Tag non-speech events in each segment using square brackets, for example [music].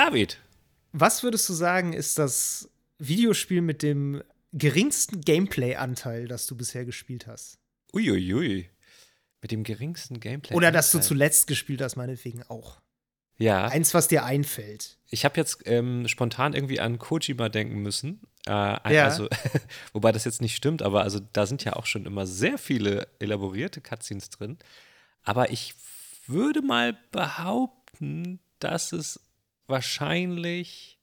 David. was würdest du sagen, ist das Videospiel mit dem geringsten Gameplay-Anteil, das du bisher gespielt hast? Uiuiui. Mit dem geringsten Gameplay. Oder das du Anteil. zuletzt gespielt hast, meinetwegen auch. Ja, Eins, was dir einfällt. ich habe jetzt ähm, spontan irgendwie an Kojima denken müssen. Äh, Ja. Also, [laughs] wobei das jetzt nicht stimmt, aber also da sind ja auch schon immer sehr viele elaborierte Cutscenes drin. Aber ich würde mal behaupten, dass es wahrscheinlich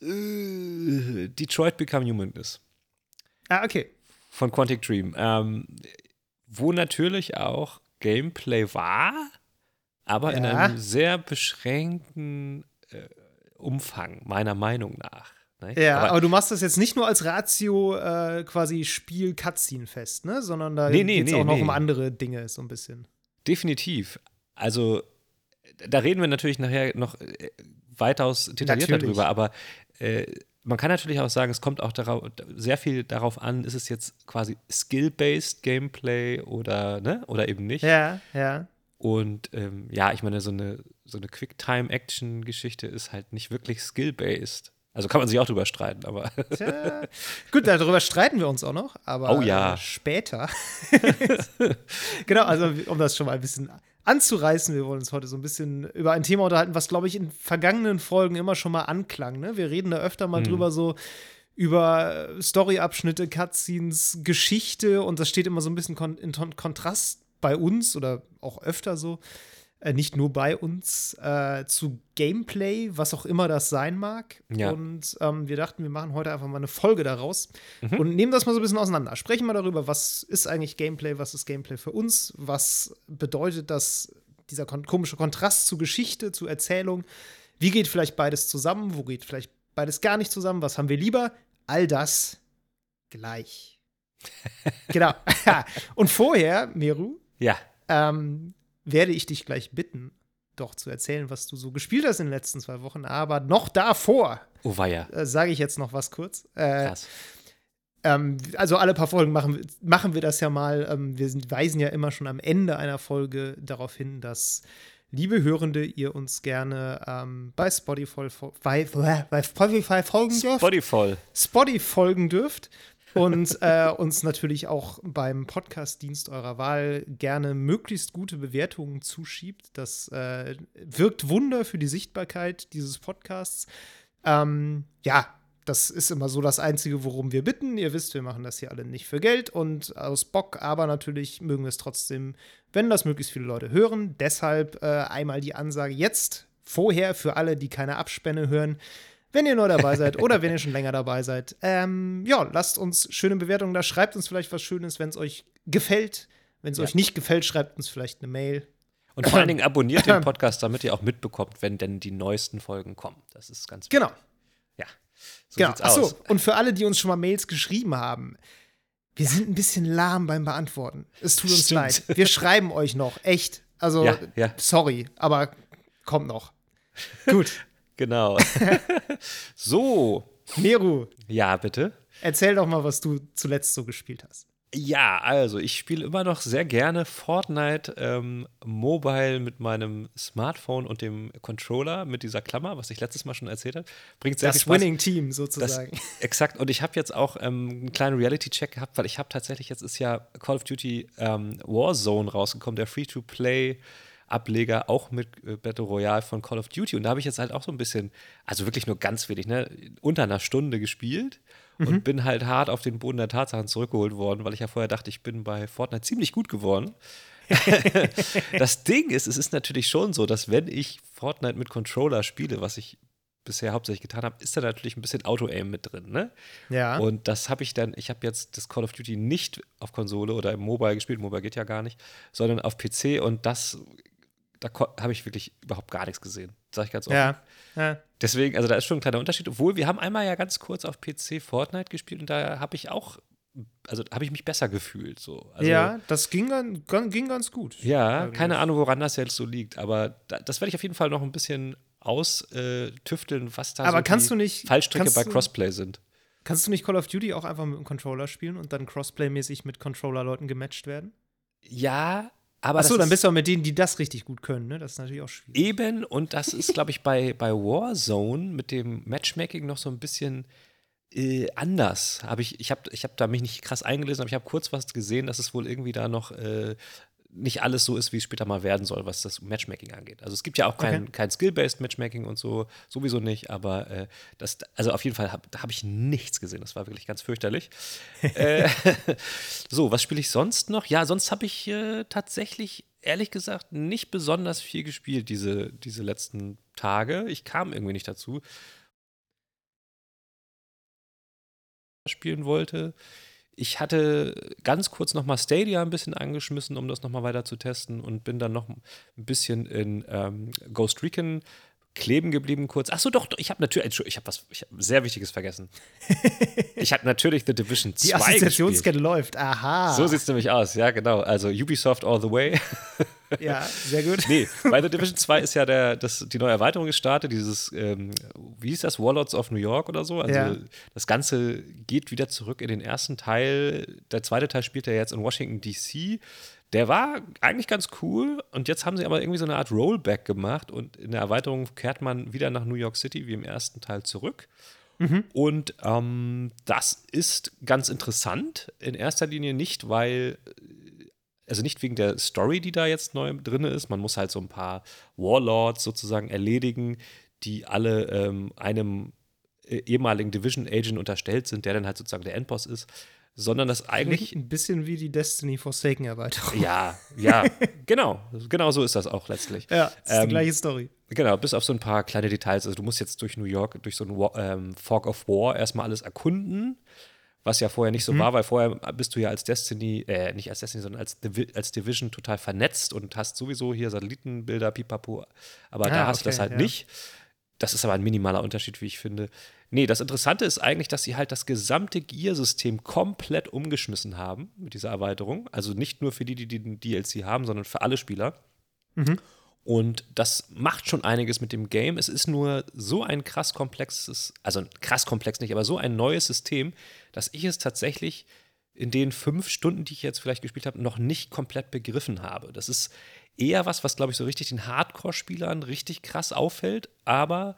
äh, Detroit Become Human ist. Ah, okay. von Quantic Dream, ähm, wo natürlich auch Gameplay war, aber in Ja. einem sehr beschränkten äh, Umfang, meiner Meinung nach. ne? Ja, aber, aber, du machst das jetzt nicht nur als Ratio äh, quasi Spiel Cutscene fest, ne? Sondern da Nee, nee, geht's nee, auch noch um andere Dinge so ein bisschen. definitiv. Also, da reden wir natürlich nachher noch äh, weitaus detaillierter Natürlich. drüber, aber äh, man kann natürlich auch sagen, es kommt auch darauf, sehr viel darauf an, ist es jetzt quasi Skill-based Gameplay oder, ne, oder eben nicht. Ja, ja. Und ähm, ja, ich meine, so eine, so eine Quicktime-Action-Geschichte ist halt nicht wirklich skill-based. Also kann man sich auch drüber streiten, aber Tja. Gut, darüber streiten wir uns auch noch, aber Oh ja. später. [laughs] genau, also um das schon mal ein bisschen anzureißen, wir wollen uns heute so ein bisschen über ein Thema unterhalten, was, glaube ich, in vergangenen Folgen immer schon mal anklang. Ne? Wir reden da öfter mal drüber so über Storyabschnitte, Cutscenes, Geschichte und das steht immer so ein bisschen kon in Kontrast bei uns oder auch öfter so, äh, nicht nur bei uns, äh, zu Gameplay, was auch immer das sein mag. Ja. Und ähm, wir dachten, wir machen heute einfach mal eine Folge daraus und nehmen das mal so ein bisschen auseinander. Sprechen mal darüber, was ist eigentlich Gameplay, was ist Gameplay für uns, was bedeutet das, dieser kon komische Kontrast zu Geschichte, zu Erzählung. Wie geht vielleicht beides zusammen? Wo geht vielleicht beides gar nicht zusammen? Was haben wir lieber? All das gleich. [laughs] genau. [laughs] Und vorher, Meru, ja. ähm, werde ich dich gleich bitten, doch zu erzählen, was du so gespielt hast in den letzten zwei Wochen. Aber noch davor Oh weia. äh, sage ich jetzt noch was kurz. Äh, Krass. ähm, also alle paar Folgen machen, wir- machen wir das ja mal. Ähm, wir sind, weisen ja immer schon am Ende einer Folge darauf hin, dass liebe Hörende, ihr uns gerne ähm, bei Spotify, bei, bei Spotify folgen dürft. Voll. Spotify folgen dürft und äh, uns natürlich auch beim Podcast-Dienst eurer Wahl gerne möglichst gute Bewertungen zuschiebt. Das äh, wirkt Wunder für die Sichtbarkeit dieses Podcasts. Ähm, ja, das ist immer so das Einzige, worum wir bitten. Ihr wisst, wir machen das hier alle nicht für Geld und aus Bock, aber natürlich mögen wir es trotzdem, wenn das möglichst viele Leute hören. Deshalb äh, einmal die Ansage jetzt vorher für alle, die keine Abspänne hören. Wenn ihr neu dabei seid oder wenn ihr schon länger dabei seid, ähm, ja, lasst uns schöne Bewertungen da. Schreibt uns vielleicht was Schönes, wenn es euch gefällt. Wenn es Ja. euch nicht gefällt, schreibt uns vielleicht eine Mail. Und vor allen [clears throat] Dingen abonniert den [clears throat] Podcast, damit ihr auch mitbekommt, wenn denn die neuesten Folgen kommen. Das ist ganz Genau. Ja. So genau. Achso, aus. und für alle, die uns schon mal Mails geschrieben haben, wir sind ein bisschen lahm beim Beantworten. Es tut uns Stimmt. leid. Wir schreiben euch noch, echt. Also, Ja, ja. sorry, aber kommt noch. Gut. Genau. [laughs] so. Meru, Ja, bitte. erzähl doch mal, was du zuletzt so gespielt hast. Ja, also ich spiele immer noch sehr gerne Fortnite ähm, Mobile mit meinem Smartphone und dem Controller mit dieser Klammer, was ich letztes Mal schon erzählt habe. Bringt sehr viel Das Spaß. Winning Team Das, sozusagen. [laughs] exakt. Und ich habe jetzt auch ähm, einen kleinen Reality-Check gehabt, weil ich habe tatsächlich, jetzt ist ja Call of Duty ähm, Warzone rausgekommen, der Free-to-Play. Ableger auch mit äh, Battle Royale von Call of Duty. Und da habe ich jetzt halt auch so ein bisschen, also wirklich nur ganz wenig, ne, unter einer Stunde gespielt und bin halt hart auf den Boden der Tatsachen zurückgeholt worden, weil ich ja vorher dachte, ich bin bei Fortnite ziemlich gut geworden. [laughs] das Ding ist, es ist natürlich schon so, dass wenn ich Fortnite mit Controller spiele, was ich bisher hauptsächlich getan habe, ist da natürlich ein bisschen Auto-Aim mit drin, ne? ja. Und das habe ich dann, ich habe jetzt das Call of Duty nicht auf Konsole oder im Mobile gespielt, Mobile geht ja gar nicht, sondern auf PC und das, da habe ich wirklich überhaupt gar nichts gesehen, sag ich ganz offen. ja. ja. Deswegen, also da ist schon ein kleiner Unterschied, obwohl wir haben einmal ja ganz kurz auf PC Fortnite gespielt und da habe ich auch, also habe ich mich besser gefühlt, so. Also, ja, das ging, ging ganz gut. ja, Eigentlich. keine Ahnung, woran das jetzt so liegt, aber da, das werde ich auf jeden Fall noch ein bisschen austüfteln, was da Aber so kannst die du nicht- Fallstricke kannst bei du- Crossplay sind. Kannst du nicht Call of Duty auch einfach mit dem Controller spielen und dann Crossplay-mäßig mit Controller-Leuten gematcht werden? Ja, Aber Achso, dann ist bist du auch mit denen, die das richtig gut können, ne? Das ist natürlich auch schwierig. eben, und das ist, glaube ich, bei, bei Warzone mit dem Matchmaking noch so ein bisschen äh, anders. Hab ich ich habe ich hab da mich nicht krass eingelesen, aber ich habe kurz was gesehen, dass es wohl irgendwie da noch äh, nicht alles so ist, wie es später mal werden soll, was das Matchmaking angeht. Also es gibt ja auch kein, Okay. kein Skill-Based Matchmaking und so, sowieso nicht, aber äh, das, also auf jeden Fall hab, habe ich nichts gesehen. Das war wirklich ganz fürchterlich. [laughs] äh, [laughs] so, was spiele ich sonst noch? Ja, sonst habe ich äh, tatsächlich, ehrlich gesagt, nicht besonders viel gespielt diese, diese letzten Tage. Ich kam irgendwie nicht dazu. spielen wollte. Ich hatte ganz kurz noch mal Stadia ein bisschen angeschmissen, um das noch mal weiter zu testen und bin dann noch ein bisschen in ähm, Ghost Recon kleben geblieben kurz. Ach so, doch, doch ich habe natürlich, Entschuldigung, ich habe was ich hab sehr Wichtiges vergessen. [laughs] ich habe natürlich The Division 2 Die. Assoziationskette läuft. Aha. So sieht es nämlich aus, ja, genau. Also Ubisoft all the way. [laughs] Ja, sehr gut. Nee, bei The Division 2 ist ja der, das, die neue Erweiterung gestartet, dieses, ähm, wie hieß das, Warlords of New York oder so. Also Ja. das Ganze geht wieder zurück in den ersten Teil. Der zweite Teil spielt ja jetzt in Washington, D.C. Der war eigentlich ganz cool und jetzt haben sie aber irgendwie so eine Art Rollback gemacht und in der Erweiterung kehrt man wieder nach New York City wie im ersten Teil zurück. Und ähm, das ist ganz interessant. In erster Linie nicht, weil also nicht wegen der Story, die da jetzt neu drin ist. Man muss halt so ein paar Warlords sozusagen erledigen, die alle ähm, einem äh, ehemaligen Division Agent unterstellt sind, der dann halt sozusagen der Endboss ist. Sondern das eigentlich. Ein bisschen wie die Destiny Forsaken Erweiterung. Ja, ja, [laughs] genau. Genau so ist das auch letztlich. Ja, ist Ähm, die gleiche Story. Genau, bis auf so ein paar kleine Details. Also du musst jetzt durch New York, durch so ein Wa- ähm, Fog of War erstmal alles erkunden, was ja vorher nicht so war, weil vorher bist du ja als Destiny, äh, nicht als Destiny, sondern als, Divi als Division total vernetzt und hast sowieso hier Satellitenbilder, pipapo, aber da Ah, hast du das okay, halt ja. nicht. Das ist aber ein minimaler Unterschied, wie ich finde. Nee, das Interessante ist eigentlich, dass sie halt das gesamte Gear-System komplett umgeschmissen haben mit dieser Erweiterung. Also nicht nur für die, die den DLC haben, sondern für alle Spieler. Und das macht schon einiges mit dem Game. Es ist nur so ein krass komplexes, also krass komplex nicht, aber so ein neues System, dass ich es tatsächlich in den fünf Stunden, die ich jetzt vielleicht gespielt habe, noch nicht komplett begriffen habe. Das ist eher was, was, glaube ich, so richtig den Hardcore-Spielern richtig krass auffällt, aber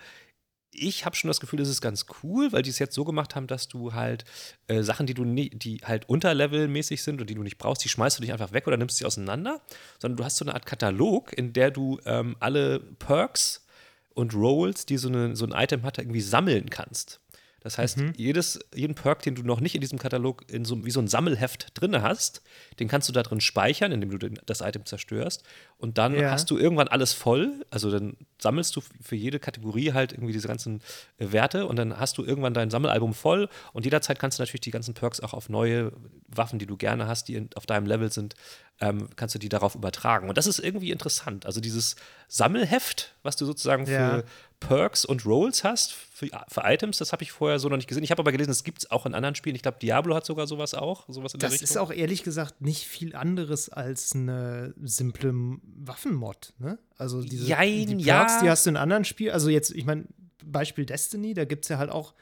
ich habe schon das Gefühl, das ist ganz cool, weil die es jetzt so gemacht haben, dass du halt äh, Sachen, die du nie, die halt unterlevelmäßig sind und die du nicht brauchst, die schmeißt du nicht einfach weg oder nimmst sie auseinander, sondern du hast so eine Art Katalog, in der du ähm, alle Perks und Rolls, die so, eine, so ein Item hat, irgendwie sammeln kannst. Das heißt, jedes, jeden Perk, den du noch nicht in diesem Katalog in so, wie so ein Sammelheft drin hast, den kannst du da drin speichern, indem du den, das Item zerstörst. Und dann Ja. hast du irgendwann alles voll. Also dann sammelst du für jede Kategorie halt irgendwie diese ganzen äh, Werte und dann hast du irgendwann dein Sammelalbum voll. Und jederzeit kannst du natürlich die ganzen Perks auch auf neue Waffen, die du gerne hast, die in, auf deinem Level sind, ähm, kannst du die darauf übertragen. Und das ist irgendwie interessant. Also dieses Sammelheft, was du sozusagen für Ja. Perks und Rolls hast für, für Items, das habe ich vorher so noch nicht gesehen. Ich habe aber gelesen, das gibt es auch in anderen Spielen. Ich glaube, Diablo hat sogar sowas auch, sowas in der Das Richtung. ist auch ehrlich gesagt nicht viel anderes als eine simple Waffenmod, ne? Also diese Jein, die Perks, ja. die hast du in anderen Spielen. Also jetzt, ich meine, Beispiel Destiny, da gibt es ja halt auch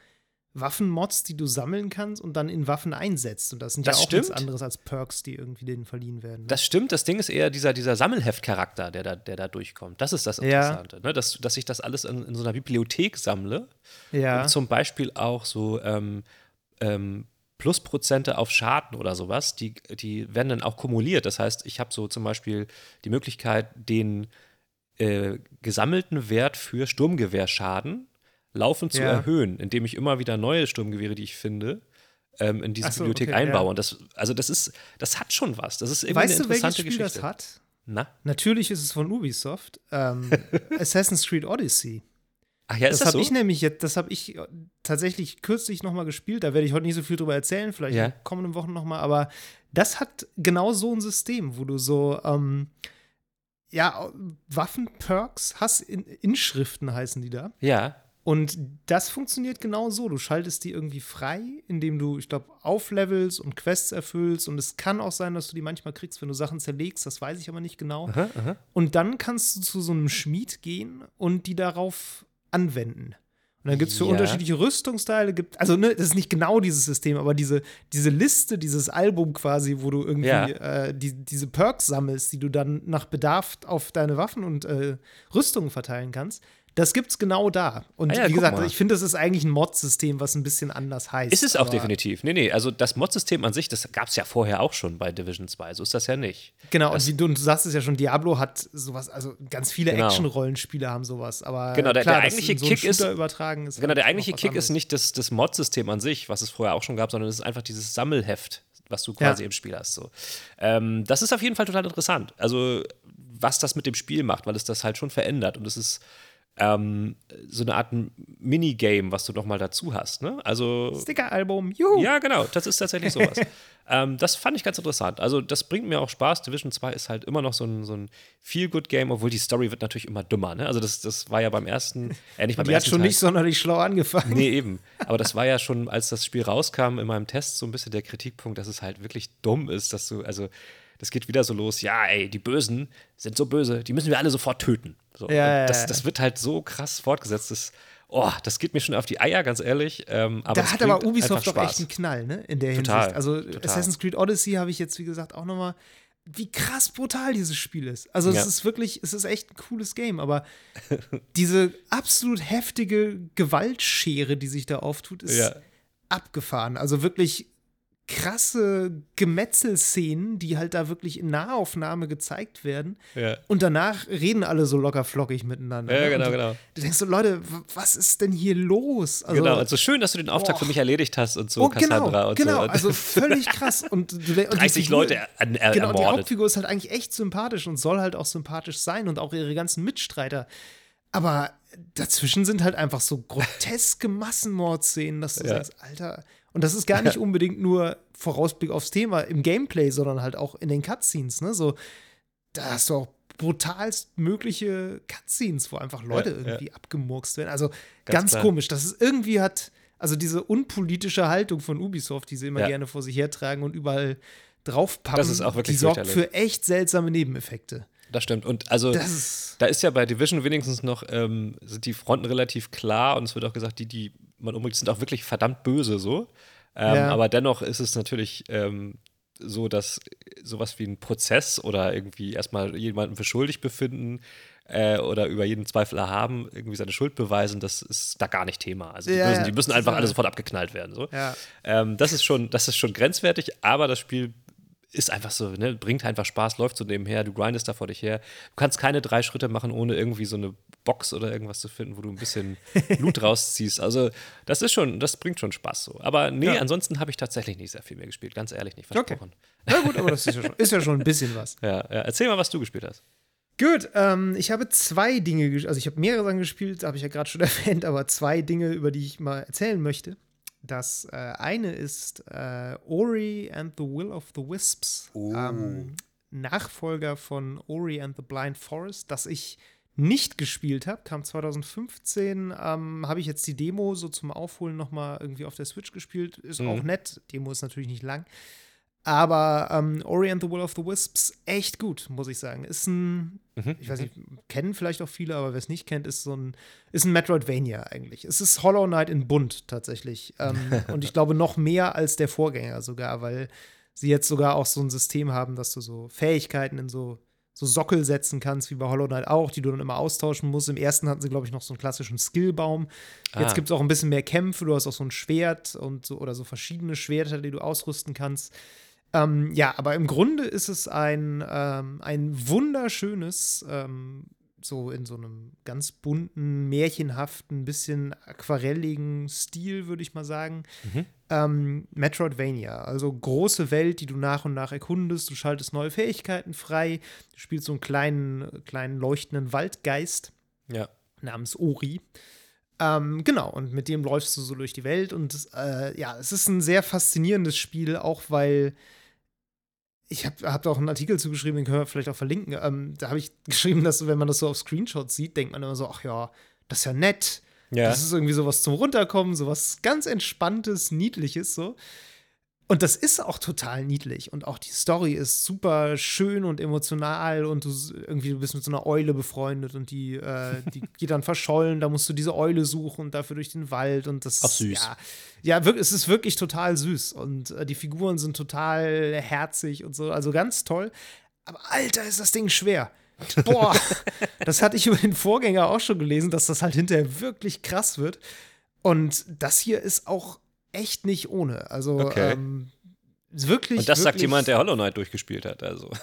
Waffenmods, die du sammeln kannst und dann in Waffen einsetzt. Und das sind Das ja auch nichts stimmt. anderes als Perks, die irgendwie denen verliehen werden. ne? Das stimmt, das Ding ist eher dieser, dieser Sammelheft-Charakter, der da, der da durchkommt. Das ist das Ja. Interessante, ne? dass, dass ich das alles in, in so einer Bibliothek sammle ja. und zum Beispiel auch so ähm, ähm, Plusprozente auf Schaden oder sowas, die, die werden dann auch kumuliert. Das heißt, ich habe so zum Beispiel die Möglichkeit, den äh, gesammelten Wert für Sturmgewehrschaden laufend zu Ja. erhöhen, indem ich immer wieder neue Sturmgewehre, die ich finde, ähm, in diese so, Bibliothek okay, einbaue. ja. Und das, also das ist, das hat schon was. Das ist irgendwie Weißt eine du, welches interessante Spiel Geschichte. das hat? Na? Natürlich ist es von Ubisoft. Ähm, [laughs] Assassin's Creed Odyssey. Ach ja, ist Das das, habe so? ich nämlich jetzt, das habe ich äh, tatsächlich kürzlich noch mal gespielt. Da werde ich heute nicht so viel drüber erzählen, vielleicht Ja. in den kommenden Wochen noch mal. Aber das hat genau so ein System, wo du so ähm, ja Waffenperks hast, in, Inschriften heißen die da. ja. Und das funktioniert genau so. Du schaltest die irgendwie frei, indem du, ich glaube, auflevelst und Quests erfüllst. Und es kann auch sein, dass du die manchmal kriegst, wenn du Sachen zerlegst. Das weiß ich aber nicht genau. Aha, aha. Und dann kannst du zu so einem Schmied gehen und die darauf anwenden. Und dann gibt es für Ja. unterschiedliche Rüstungsteile, gibt, also ne, das ist nicht genau dieses System, aber diese, diese Liste, dieses Album quasi, wo du irgendwie Ja. äh, die, diese Perks sammelst, die du dann nach Bedarf auf deine Waffen und äh, Rüstungen verteilen kannst, das gibt's genau da. Und Ah ja, wie gesagt, mal. ich finde, das ist eigentlich ein Mod-System, was ein bisschen anders heißt. Ist es auch definitiv. Nee, nee, also das Mod-System an sich, das gab es ja vorher auch schon bei Division 2. So ist das ja nicht. Genau, und wie du, und du sagst es ja schon, Diablo hat sowas, also ganz viele Genau. Action-Rollenspiele haben sowas, aber Genau, der- klar, der das eigentliche so Kick ist- übertragen ist. Genau, halt der noch eigentliche Kick ist anderes. nicht das, das Mod-System an sich, was es vorher auch schon gab, sondern es ist einfach dieses Sammelheft, was du quasi Ja. im Spiel hast. So. Ähm, das ist auf jeden Fall total interessant. Also, was das mit dem Spiel macht, weil es das halt schon verändert. Und es ist ähm, so eine Art Minigame, was du noch mal dazu hast. Ne? Also, Sticker-Album, juhu! ja, genau, das ist tatsächlich sowas. [laughs] ähm, das fand ich ganz interessant. Also, das bringt mir auch Spaß. Division 2 ist halt immer noch so ein, so ein Feel-Good-Game, obwohl die Story wird natürlich immer dümmer. Ne? Also, das, das war ja beim ersten, äh, nicht beim [laughs] Die hat schon Teil. nicht sonderlich schlau angefangen. Nee, [laughs] eben. Aber das war ja schon, als das Spiel rauskam, in meinem Test so ein bisschen der Kritikpunkt, dass es halt wirklich dumm ist, dass du, also, das geht wieder so los, ja, ey, die Bösen sind so böse, die müssen wir alle sofort töten. So. Ja, das, das wird halt so krass fortgesetzt. Das, oh, das geht mir schon auf die Eier, ganz ehrlich. Ähm, aber da hat aber Ubisoft doch echt einen Knall, ne? In der Total, Hinsicht. Also total. Assassin's Creed Odyssey habe ich jetzt, wie gesagt, auch noch mal wie krass brutal dieses Spiel ist. Also Ja. es ist wirklich, es ist echt ein cooles Game, aber [laughs] diese absolut heftige Gewaltschere, die sich da auftut, ist Ja. abgefahren. Also wirklich krasse Gemetzelszenen, die halt da wirklich in Nahaufnahme gezeigt werden. Ja. Und danach reden alle so locker flockig miteinander. Ja, ne? genau, du, genau. Du denkst so, Leute, was ist denn hier los? Also, genau, also schön, dass du den Auftrag Boah. für mich erledigt hast und so, oh, Cassandra genau, und genau, so. also völlig krass. Und, du, und die 30 Figur- Leute er, er, Genau, die ermordet. Hauptfigur ist halt eigentlich echt sympathisch und soll halt auch sympathisch sein und auch ihre ganzen Mitstreiter. Aber dazwischen sind halt einfach so groteske [laughs] Massenmordszenen, dass du Ja. sagst, Alter. Und das ist gar nicht unbedingt nur Vorausblick aufs Thema im Gameplay, sondern halt auch in den Cutscenes, ne? So, da hast du auch brutalst mögliche Cutscenes, wo einfach Leute Ja, ja. irgendwie abgemurkst werden. Also Ganz ganz, komisch. Das ist irgendwie hat, also diese unpolitische Haltung von Ubisoft, die sie immer Ja. gerne vor sich hertragen und überall draufpappen, Das ist auch wirklich die sorgt für echt seltsame Nebeneffekte. Das stimmt. Und also, Das ist da ist ja bei Division wenigstens noch, ähm, sind die Fronten relativ klar und es wird auch gesagt, die, die man umbringt, sind auch wirklich verdammt böse so. Ähm, Ja. Aber dennoch ist es natürlich ähm, so, dass sowas wie ein Prozess oder irgendwie erstmal jemanden für schuldig befinden äh, oder über jeden Zweifel erhaben, irgendwie seine Schuld beweisen, das ist da gar nicht Thema. Also die Ja, Bösen, die müssen einfach alle sofort abgeknallt werden. So. Ja. Ähm, das, ist schon, das ist schon grenzwertig, aber das Spiel ist einfach so, ne, bringt einfach Spaß, läuft so nebenher, du grindest da vor dich her. Du kannst keine drei Schritte machen, ohne irgendwie so eine Box oder irgendwas zu finden, wo du ein bisschen [laughs] Loot rausziehst. Also, das ist schon, das bringt schon Spaß so. Aber nee, Ja. ansonsten habe ich tatsächlich nicht sehr viel mehr gespielt, ganz ehrlich nicht Okay. versprochen. Na gut, aber das ist ja schon, ist ja schon ein bisschen was. [laughs] Ja, ja, erzähl mal, was du gespielt hast. Gut, ähm, ich habe zwei Dinge, also ich habe mehrere Sachen gespielt, habe ich ja gerade schon [laughs] erwähnt, aber zwei Dinge, über die ich mal erzählen möchte. Das äh, eine ist äh, Ori and the Will of the Wisps, Oh. ähm, Nachfolger von Ori and the Blind Forest, das ich nicht gespielt habe, kam 2015, ähm, habe ich jetzt die Demo so zum Aufholen noch mal irgendwie auf der Switch gespielt, ist Mhm. auch nett, Demo ist natürlich nicht lang, aber ähm, Ori and the Will of the Wisps, echt gut, muss ich sagen. Ist ein, Mhm. ich weiß nicht, kennen vielleicht auch viele, aber wer es nicht kennt, ist so ein, ist ein Metroidvania eigentlich. Es ist Hollow Knight in bunt tatsächlich. Ähm, [laughs] und ich glaube noch mehr als der Vorgänger sogar, weil sie jetzt sogar auch so ein System haben, dass du so Fähigkeiten in so, so Sockel setzen kannst, wie bei Hollow Knight auch, die du dann immer austauschen musst. Im ersten hatten sie, glaube ich, noch so einen klassischen Skillbaum. Jetzt Ah. gibt es auch ein bisschen mehr Kämpfe, du hast auch so ein Schwert und so oder so verschiedene Schwerter, die du ausrüsten kannst. Ähm, ja, aber im Grunde ist es ein, ähm, ein wunderschönes, ähm, so in so einem ganz bunten, märchenhaften, bisschen aquarelligen Stil, würde ich mal sagen. Mhm. Ähm, Metroidvania, also große Welt, die du nach und nach erkundest. Du schaltest neue Fähigkeiten frei. Du spielst so einen kleinen, kleinen leuchtenden Waldgeist Ja. namens Ori. Ähm, genau, und mit dem läufst du so durch die Welt. Und äh, ja, es ist ein sehr faszinierendes Spiel, auch weil ich habe hab da auch einen Artikel zugeschrieben, den können wir vielleicht auch verlinken. Ähm, da habe ich [laughs] geschrieben, dass wenn man das so auf Screenshots sieht, denkt man immer so, ach ja, das ist ja nett. Ja. Das ist irgendwie sowas zum Runterkommen, sowas ganz Entspanntes, Niedliches so. Und das ist auch total niedlich. Und auch die Story ist super schön und emotional. Und du irgendwie, du bist mit so einer Eule befreundet und die, äh, die [laughs] geht dann verschollen. Da musst du diese Eule suchen und dafür durch den Wald. Und das Ach, süß. Ja, ja wirklich, es ist wirklich total süß. Und äh, die Figuren sind total herzig und so. Also ganz toll. Aber Alter, ist das Ding schwer. Boah, [laughs] das hatte ich über den Vorgänger auch schon gelesen, dass das halt hinterher wirklich krass wird. Und das hier ist auch echt nicht ohne. Also Okay. ähm, wirklich. Und das sagt wirklich, jemand, der Hollow Knight durchgespielt hat. Also. [laughs]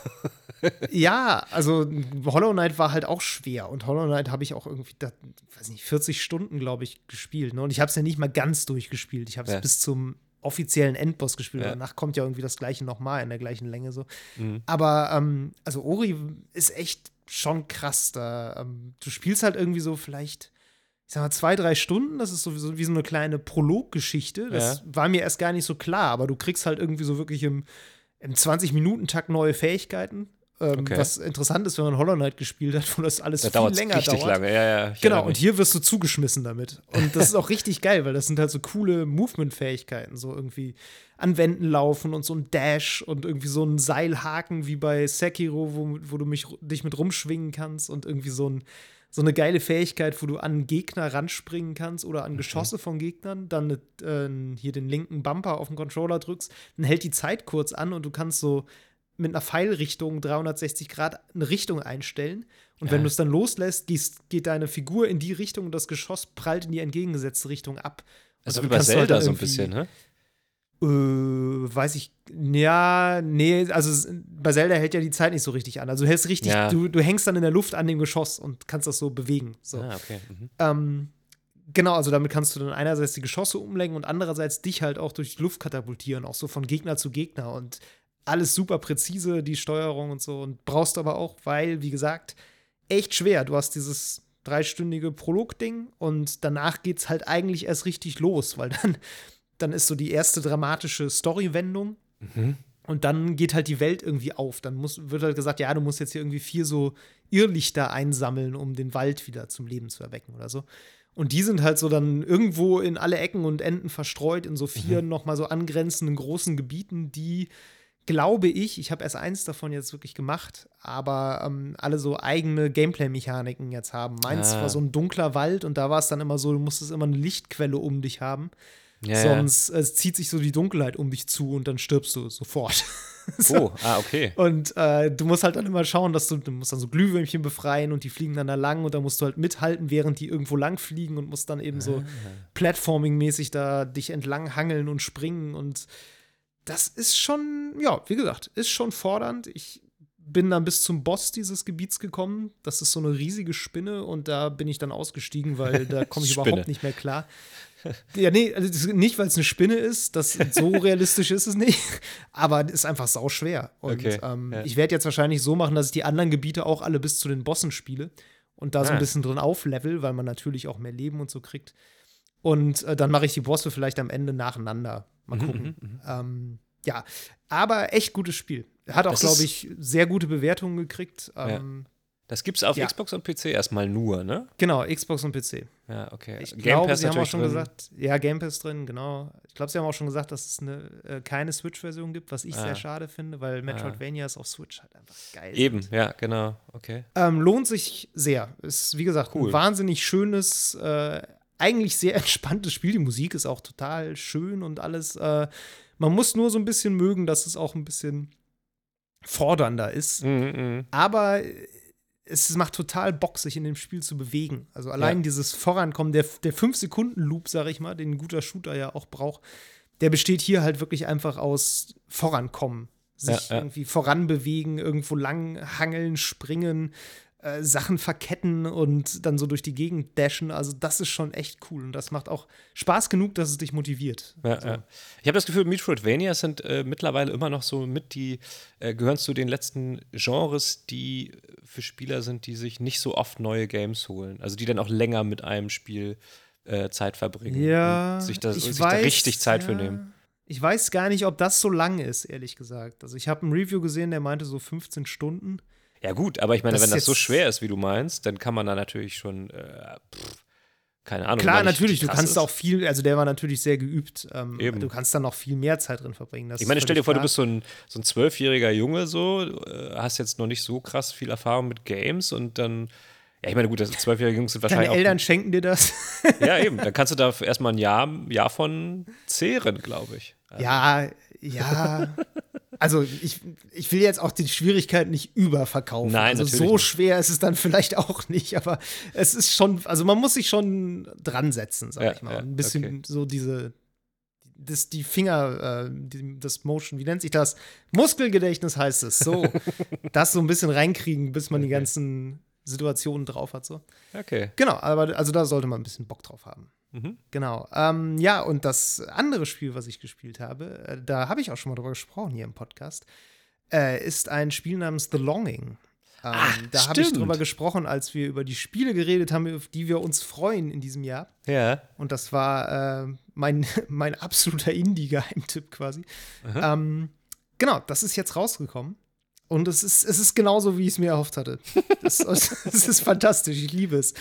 Ja, also Hollow Knight war halt auch schwer. Und Hollow Knight habe ich auch irgendwie, da, weiß nicht, 40 Stunden, glaube ich, gespielt. Ne? Und ich habe es ja nicht mal ganz durchgespielt. Ich habe es Ja. bis zum offiziellen Endboss gespielt. Ja. Danach kommt ja irgendwie das gleiche nochmal in der gleichen Länge so. Mhm. Aber ähm, also Ori ist echt schon krass. Da, ähm, du spielst halt irgendwie so vielleicht, ich sag mal, zwei, drei Stunden. Das ist sowieso wie so eine kleine Prologgeschichte. Das Ja. war mir erst gar nicht so klar, aber du kriegst halt irgendwie so wirklich im, im 20-Minuten-Takt neue Fähigkeiten. Ähm, Okay. Was interessant ist, wenn man Hollow Knight gespielt hat, [laughs] wo das alles Das viel länger richtig dauert. lange. Ja, ja. Genau, und hier wirst du zugeschmissen damit. Und das ist auch [laughs] richtig geil, weil das sind halt so coole Movement-Fähigkeiten. So irgendwie an Wänden laufen und so ein Dash und irgendwie so ein Seilhaken wie bei Sekiro, wo, wo du mich, dich mit rumschwingen kannst und irgendwie so, ein, so eine geile Fähigkeit, wo du an Gegner ranspringen kannst oder Mhm. an Geschosse von Gegnern, dann äh, hier den linken Bumper auf den Controller drückst, dann hält die Zeit kurz an und du kannst so mit einer Pfeilrichtung 360 Grad eine Richtung einstellen. Und wenn Ja. du es dann loslässt, gehst, geht deine Figur in die Richtung und das Geschoss prallt in die entgegengesetzte Richtung ab. Also wie bei halt Zelda so ein bisschen, ne? Äh, weiß ich. Ja, nee, also bei Zelda hält ja die Zeit nicht so richtig an. Also du hältst richtig, Ja. du, du hängst dann in der Luft an dem Geschoss und kannst das so bewegen. So. Ah, okay. Mhm. Ähm, genau, also damit kannst du dann einerseits die Geschosse umlenken und andererseits dich halt auch durch die Luft katapultieren, auch so von Gegner zu Gegner und alles super präzise, die Steuerung und so. Und brauchst aber auch, weil, wie gesagt, echt schwer. Du hast dieses dreistündige Prolog-Ding und danach geht's halt eigentlich erst richtig los, weil dann, dann ist so die erste dramatische Story-Wendung Mhm. und dann geht halt die Welt irgendwie auf. Dann muss, wird halt gesagt, ja, du musst jetzt hier irgendwie vier so Irrlichter einsammeln, um den Wald wieder zum Leben zu erwecken oder so. Und die sind halt so dann irgendwo in alle Ecken und Enden verstreut in so vier Mhm. noch mal so angrenzenden großen Gebieten, die glaube ich, ich habe erst eins davon jetzt wirklich gemacht, aber ähm, alle so eigene Gameplay-Mechaniken jetzt haben. Meins Ah. war so ein dunkler Wald und da war es dann immer so, du musstest immer eine Lichtquelle um dich haben. Ja, Sonst äh, zieht sich so die Dunkelheit um dich zu und dann stirbst du sofort. [laughs] ja. Oh, ah, okay. Und äh, du musst halt dann immer schauen, dass du, du musst dann so Glühwürmchen befreien und die fliegen dann da lang und da musst du halt mithalten, während die irgendwo lang fliegen und musst dann eben so Platforming-mäßig da dich entlang hangeln und springen und das ist schon, ja, wie gesagt, ist schon fordernd. Ich bin dann bis zum Boss dieses Gebiets gekommen. Das ist so eine riesige Spinne und da bin ich dann ausgestiegen, weil da komme ich [laughs] überhaupt nicht mehr klar. [laughs] Ja, nee, also nicht, weil es eine Spinne ist, das so [laughs] realistisch ist es nicht, aber es ist einfach sau schwer. Und Okay, ähm, ja. ich werde jetzt wahrscheinlich so machen, dass ich die anderen Gebiete auch alle bis zu den Bossen spiele und da so ein Ah. bisschen drin auflevel, weil man natürlich auch mehr Leben und so kriegt. Und äh, dann mache ich die Bosse vielleicht am Ende nacheinander. Mal Mhm, gucken. mhm, mhm. Ähm, ja, aber echt gutes Spiel. Hat auch, glaube ich, sehr gute Bewertungen gekriegt. Ähm, Das gibt's auf Ja. Xbox und PC erstmal nur, ne? Genau, Xbox und PC. Ja, okay. Ich Game glaube, Pass sie haben auch schon drin. gesagt, ja, Game Pass drin, genau. Ich glaube, sie haben auch schon gesagt, dass es eine, äh, keine Switch-Version gibt, was ich Ah. sehr schade finde, weil Metroidvanias auf Switch halt einfach geil sind. Eben, ja, genau. Okay. Ähm, lohnt sich sehr. Ist, wie gesagt, Cool. ein wahnsinnig schönes, äh, eigentlich sehr [laughs] entspanntes Spiel. Die Musik ist auch total schön und alles. Äh, man muss nur so ein bisschen mögen, dass es auch ein bisschen fordernder ist. Mhm, mhm. Aber es macht total Bock, sich in dem Spiel zu bewegen. Also allein Ja. dieses Vorankommen, der, der 5-Sekunden-Loop, sag ich mal, den ein guter Shooter ja auch braucht, der besteht hier halt wirklich einfach aus Vorankommen. Sich Ja, ja. irgendwie voranbewegen, irgendwo lang hangeln, springen, äh, Sachen verketten und dann so durch die Gegend dashen. Also, das ist schon echt cool. Und das macht auch Spaß genug, dass es dich motiviert. Ja, so. ja. Ich habe das Gefühl, Metroidvanias sind äh, mittlerweile immer noch so mit die, äh, gehören zu den letzten Genres, die für Spieler sind, die sich nicht so oft neue Games holen. Also die dann auch länger mit einem Spiel äh, Zeit verbringen. Ja, und sich, da, ich sich da weiß, richtig Zeit für ja. nehmen. Ich weiß gar nicht, ob das so lang ist, ehrlich gesagt. Also ich habe ein Review gesehen, der meinte so 15 Stunden. Ja, gut, aber ich meine, Das wenn das so schwer ist, wie du meinst, dann kann man da natürlich schon äh, pff, keine Ahnung. Klar, natürlich, du kannst ist. auch viel, also der war natürlich sehr geübt. Ähm, Eben. Du kannst dann noch viel mehr Zeit drin verbringen. das Ich meine, stell dir vor, du bist so ein so ein zwölfjähriger Junge, so, äh, hast jetzt noch nicht so krass viel Erfahrung mit Games und dann, ja, ich meine, gut, zwölfjährige Jungs sind wahrscheinlich Deine Eltern schenken dir das. auch. [laughs] Ja, eben, dann kannst du da erstmal ein Jahr, Jahr von zehren, glaube ich. Ja, ja. Also ich, ich will jetzt auch die Schwierigkeit nicht überverkaufen. Nein, also so nicht. schwer ist es dann vielleicht auch nicht, aber es ist schon, also man muss sich schon dran setzen, sag Ja, ich mal. ja, ein bisschen okay. so diese, das, die Finger, äh, die, das Motion, wie nennt sich das? Muskelgedächtnis heißt es. So, [laughs] das so ein bisschen reinkriegen, bis man die Okay. ganzen Situationen drauf hat. So. Okay. Genau, aber also da sollte man ein bisschen Bock drauf haben. Mhm. Genau. Ähm, ja, und das andere Spiel, was ich gespielt habe, äh, da habe ich auch schon mal drüber gesprochen hier im Podcast, äh, ist ein Spiel namens The Longing. Ähm, Ach, da habe ich drüber gesprochen, als wir über die Spiele geredet haben, auf die wir uns freuen in diesem Jahr. Ja. Und das war äh, mein, [laughs] mein absoluter Indie-Geheimtipp quasi. Ähm, genau, das ist jetzt rausgekommen. Und es ist, es ist genauso, wie ich es mir erhofft hatte. Es es [laughs] ist fantastisch, ich liebe es.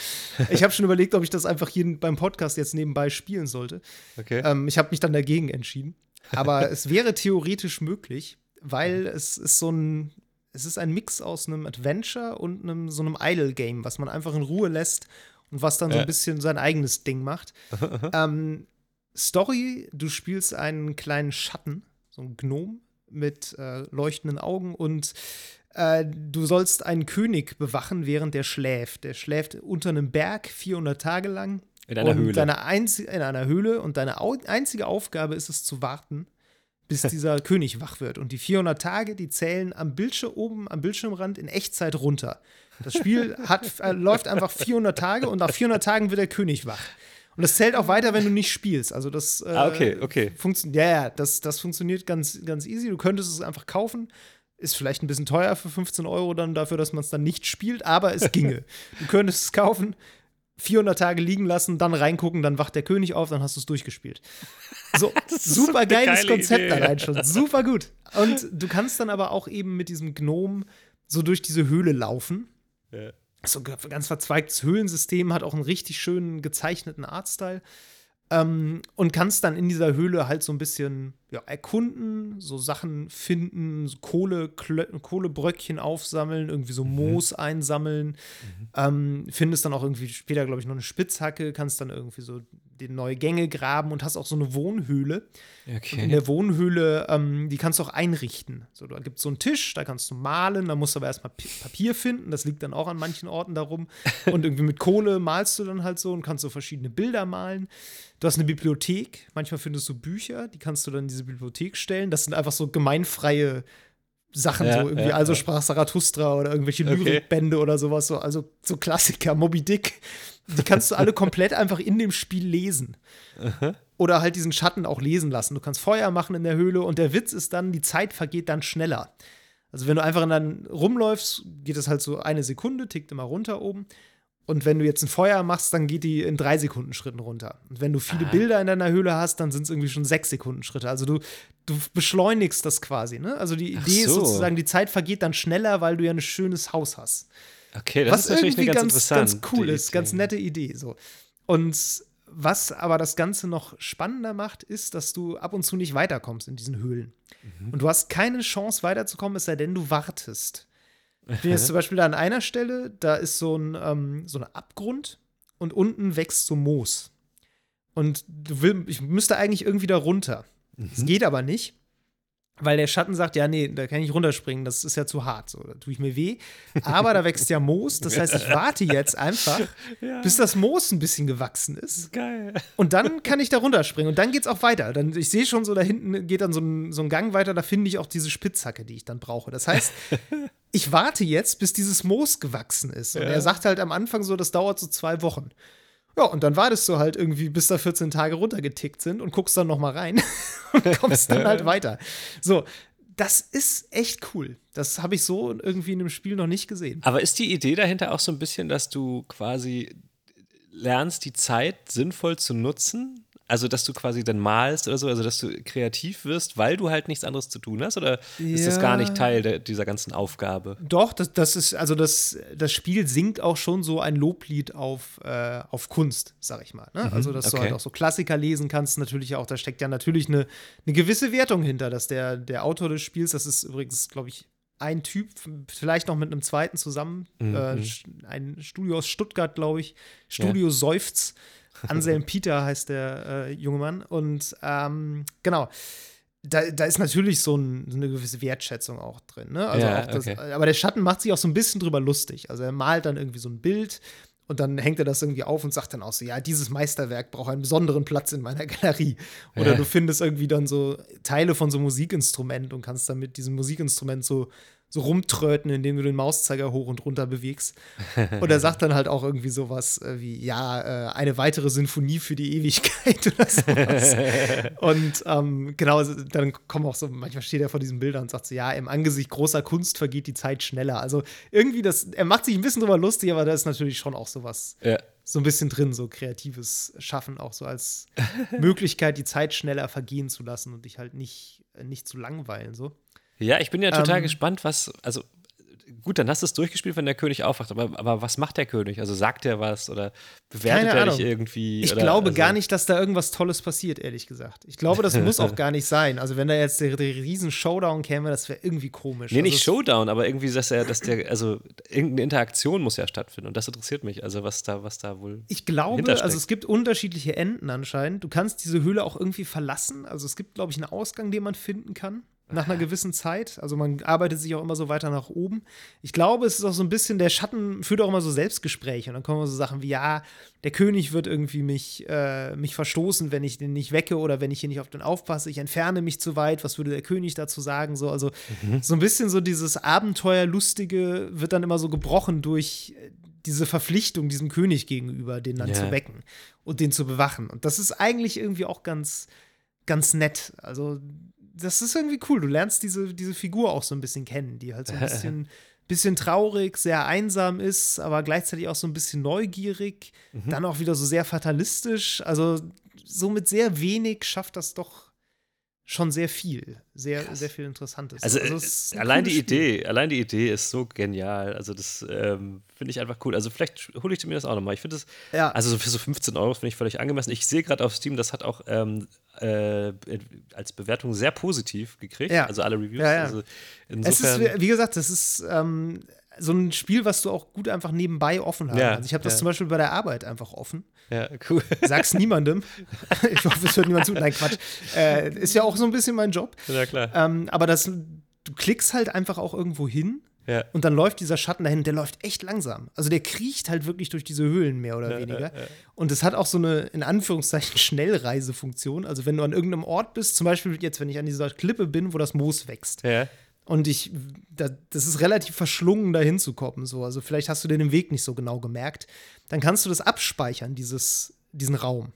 Ich habe schon überlegt, ob ich das einfach hier beim Podcast jetzt nebenbei spielen sollte. Okay. Ähm, ich habe mich dann dagegen entschieden. Aber es wäre theoretisch möglich, weil es ist so ein, es ist ein Mix aus einem Adventure und einem so einem Idle-Game, was man einfach in Ruhe lässt und was dann so ein bisschen sein eigenes Ding macht. [laughs] ähm, Story, du spielst einen kleinen Schatten, so einen Gnom mit äh, leuchtenden Augen und äh, du sollst einen König bewachen, während der schläft. Der schläft unter einem Berg 400 Tage lang. In einer Höhle. Deine in einer Höhle und deine au einzige Aufgabe ist es zu warten, bis [laughs] dieser König wach wird. Und die 400 Tage, die zählen am Bildschirm oben, am Bildschirmrand in Echtzeit runter. Das Spiel hat, äh, läuft einfach 400 Tage und nach 400 Tagen wird der König wach. Und das zählt auch weiter, wenn du nicht spielst. Also das äh, Ah, okay, okay. funktio- ja, ja, das, das funktioniert ganz, ganz easy. Du könntest es einfach kaufen. Ist vielleicht ein bisschen teuer für 15 Euro dann dafür, dass man es dann nicht spielt, aber es ginge. [laughs] du könntest es kaufen, 400 Tage liegen lassen, dann reingucken, dann wacht der König auf, dann hast du es durchgespielt. So, [laughs] super geiles geile Konzept Idee. allein schon. Super gut. Und du kannst dann aber auch eben mit diesem Gnom so durch diese Höhle laufen. Ja. So ein ganz verzweigtes Höhlensystem, hat auch einen richtig schönen gezeichneten Artstyle. Ähm, und kannst dann in dieser Höhle halt so ein bisschen ja, erkunden, so Sachen finden, so Kohle, Kohlebröckchen aufsammeln, irgendwie so Moos einsammeln. Ähm, findest dann auch irgendwie später, glaube ich, noch eine Spitzhacke, kannst dann irgendwie so die neue Gänge graben und hast auch so eine Wohnhöhle. Und in Okay. der Wohnhöhle, ähm, die kannst du auch einrichten. So, da gibt es so einen Tisch, da kannst du malen, da musst du aber erstmal Pi- Papier finden, das liegt dann auch an manchen Orten darum. [laughs] Und irgendwie mit Kohle malst du dann halt so und kannst so verschiedene Bilder malen. Du hast eine Bibliothek, manchmal findest du Bücher, die kannst du dann in diese Bibliothek stellen. Das sind einfach so gemeinfreie Sachen, Ja, so irgendwie, ja, also sprach Zarathustra oder irgendwelche Okay. Lyrikbände oder sowas, so, also so Klassiker, Moby Dick. Die kannst du alle komplett einfach in dem Spiel lesen oder halt diesen Schatten auch lesen lassen. Du kannst Feuer machen in der Höhle und der Witz ist dann, die Zeit vergeht dann schneller. Also wenn du einfach dann rumläufst, geht es halt so eine Sekunde, tickt immer runter oben. Und wenn du jetzt ein Feuer machst, dann geht die in drei Sekunden Schritten runter. Und wenn du viele Ah. Bilder in deiner Höhle hast, dann sind es irgendwie schon sechs Sekunden Schritte. Also du, du beschleunigst das quasi. Ne? Also die Idee ist so. sozusagen, die Zeit vergeht dann schneller, weil du ja ein schönes Haus hast. Okay, das was ist natürlich irgendwie eine ganz, ganz, ganz cool ist, Idee. ganz nette Idee. So. Und was aber das Ganze noch spannender macht, ist, dass du ab und zu nicht weiterkommst in diesen Höhlen. Mhm. Und du hast keine Chance weiterzukommen, es sei denn, du wartest. [laughs] Ich bin jetzt zum Beispiel da an einer Stelle, da ist so ein, ähm, so ein Abgrund und unten wächst so Moos. Und du will, ich müsste eigentlich irgendwie da runter. Es Mhm. geht aber nicht, weil der Schatten sagt, ja, nee, da kann ich runterspringen, das ist ja zu hart, so, da tue ich mir weh. Aber da wächst ja Moos, das heißt, ich warte jetzt einfach, Ja. bis das Moos ein bisschen gewachsen ist. Geil. Und dann kann ich da runterspringen und dann geht's auch weiter. Dann, ich sehe schon so, da hinten geht dann so ein, so ein Gang weiter, da finde ich auch diese Spitzhacke, die ich dann brauche. Das heißt, [laughs] ich warte jetzt, bis dieses Moos gewachsen ist. Und Ja. er sagt halt am Anfang so, das dauert so zwei Wochen. Ja, und dann wartest du halt irgendwie, bis da 14 Tage runtergetickt sind und guckst dann noch mal rein [laughs] und kommst dann halt [laughs] weiter. So, das ist echt cool. Das habe ich so irgendwie in dem Spiel noch nicht gesehen. Aber ist die Idee dahinter auch so ein bisschen, dass du quasi lernst, die Zeit sinnvoll zu nutzen? Also, dass du quasi dann malst oder so, also dass du kreativ wirst, weil du halt nichts anderes zu tun hast? Oder ist das gar nicht Teil der, dieser ganzen Aufgabe? Doch, das, das ist, also das, das Spiel singt auch schon so ein Loblied auf, äh, auf Kunst, sag ich mal. Ne? also, dass okay. du halt auch so Klassiker lesen kannst, natürlich auch, da steckt ja natürlich eine, eine gewisse Wertung hinter, dass der, der Autor des Spiels, das ist übrigens, glaube ich, ein Typ, vielleicht noch mit einem zweiten zusammen, Mhm. äh, ein Studio aus Stuttgart, glaube ich, Studio Seufz. Anselm Peter heißt der äh, junge Mann. Und ähm, genau, da, da ist natürlich so, ein, so eine gewisse Wertschätzung auch drin. Ne? Also Ja, auch das, okay. Aber der Schatten macht sich auch so ein bisschen drüber lustig. Also er malt dann irgendwie so ein Bild und dann hängt er das irgendwie auf und sagt dann auch so, ja, dieses Meisterwerk braucht einen besonderen Platz in meiner Galerie. Oder Ja. du findest irgendwie dann so Teile von so einem Musikinstrument und kannst dann mit diesem Musikinstrument so, so rumtröten, indem du den Mauszeiger hoch und runter bewegst. Und er sagt dann halt auch irgendwie sowas äh, wie, ja, äh, eine weitere Sinfonie für die Ewigkeit [laughs] oder sowas. und ähm, genau, also dann kommen auch so, manchmal steht er vor diesen Bildern und sagt so, ja, im Angesicht großer Kunst vergeht die Zeit schneller. Also irgendwie das, er macht sich ein bisschen drüber lustig, aber da ist natürlich schon auch sowas Ja. so ein bisschen drin, so kreatives Schaffen, auch so als Möglichkeit, die Zeit schneller vergehen zu lassen und dich halt nicht, äh, nicht zu langweilen. So. Ja, ich bin ja total Ähm, gespannt, was, also gut, dann hast du es durchgespielt, wenn der König aufwacht, aber, aber was macht der König? Also sagt er was oder bewertet er dich irgendwie? Ich oder, glaube also, gar nicht, dass da irgendwas Tolles passiert, ehrlich gesagt. Ich glaube, das muss auch [laughs] gar nicht sein. Also, wenn da jetzt der, der riesen Showdown käme, das wäre irgendwie komisch. Nee, nicht also, Showdown, aber irgendwie, dass er, dass der, also irgendeine Interaktion muss ja stattfinden und das interessiert mich, also was da, was da wohl. Ich glaube, also es gibt unterschiedliche Enden anscheinend. Du kannst diese Höhle auch irgendwie verlassen. Also es gibt, glaube ich, einen Ausgang, den man finden kann. Nach einer gewissen Zeit. Also man arbeitet sich auch immer so weiter nach oben. Ich glaube, es ist auch so ein bisschen, der Schatten führt auch immer so Selbstgespräche. Und dann kommen so Sachen wie, ja, der König wird irgendwie mich, äh, mich verstoßen, wenn ich den nicht wecke oder wenn ich hier nicht auf den aufpasse. Ich entferne mich zu weit. Was würde der König dazu sagen? So, also so ein bisschen so dieses Abenteuerlustige wird dann immer so gebrochen durch äh, diese Verpflichtung diesem König gegenüber, den dann Ja. zu wecken und den zu bewachen. Und das ist eigentlich irgendwie auch ganz, ganz nett. Also, das ist irgendwie cool. Du lernst diese, diese Figur auch so ein bisschen kennen, die halt so ein bisschen, [laughs] bisschen traurig, sehr einsam ist, aber gleichzeitig auch so ein bisschen neugierig, Mhm. dann auch wieder so sehr fatalistisch. Also, so mit sehr wenig schafft das doch schon sehr viel. Sehr, sehr viel Interessantes. Also, es äh, allein die Spiel. Idee, allein die Idee ist so genial. Also das ähm, finde ich einfach cool. Also vielleicht hole ich mir das auch nochmal. Ich finde das, Ja. also so für so 15 Euro finde ich völlig angemessen. Ich sehe gerade auf Steam, das hat auch ähm, äh, als Bewertung sehr positiv gekriegt. Ja. Also alle Reviews. Ja. Also Es insofern, ist, wie gesagt, das ist ähm, so ein Spiel, was du auch gut einfach nebenbei offen haben Ja, kannst. Ich habe das ja. zum Beispiel bei der Arbeit einfach offen. ja, cool. [laughs] Sag's niemandem. [laughs] ich hoffe, es hört niemand zu. Nein, Quatsch. Äh, ist ja auch so ein bisschen mein Job. ja, klar. Ähm, aber das, du klickst halt einfach auch irgendwo hin Ja. und dann läuft dieser Schatten dahin, der läuft echt langsam. Also der kriecht halt wirklich durch diese Höhlen mehr oder weniger. Und es hat auch so eine, in Anführungszeichen, [laughs] Schnellreisefunktion. Also wenn du an irgendeinem Ort bist, zum Beispiel jetzt, wenn ich an dieser Klippe bin, wo das Moos wächst. Und ich, da, das ist relativ verschlungen, da hinzukommen. So. Also vielleicht hast du dir den Weg nicht so genau gemerkt. Dann kannst du das abspeichern, dieses, diesen Raum.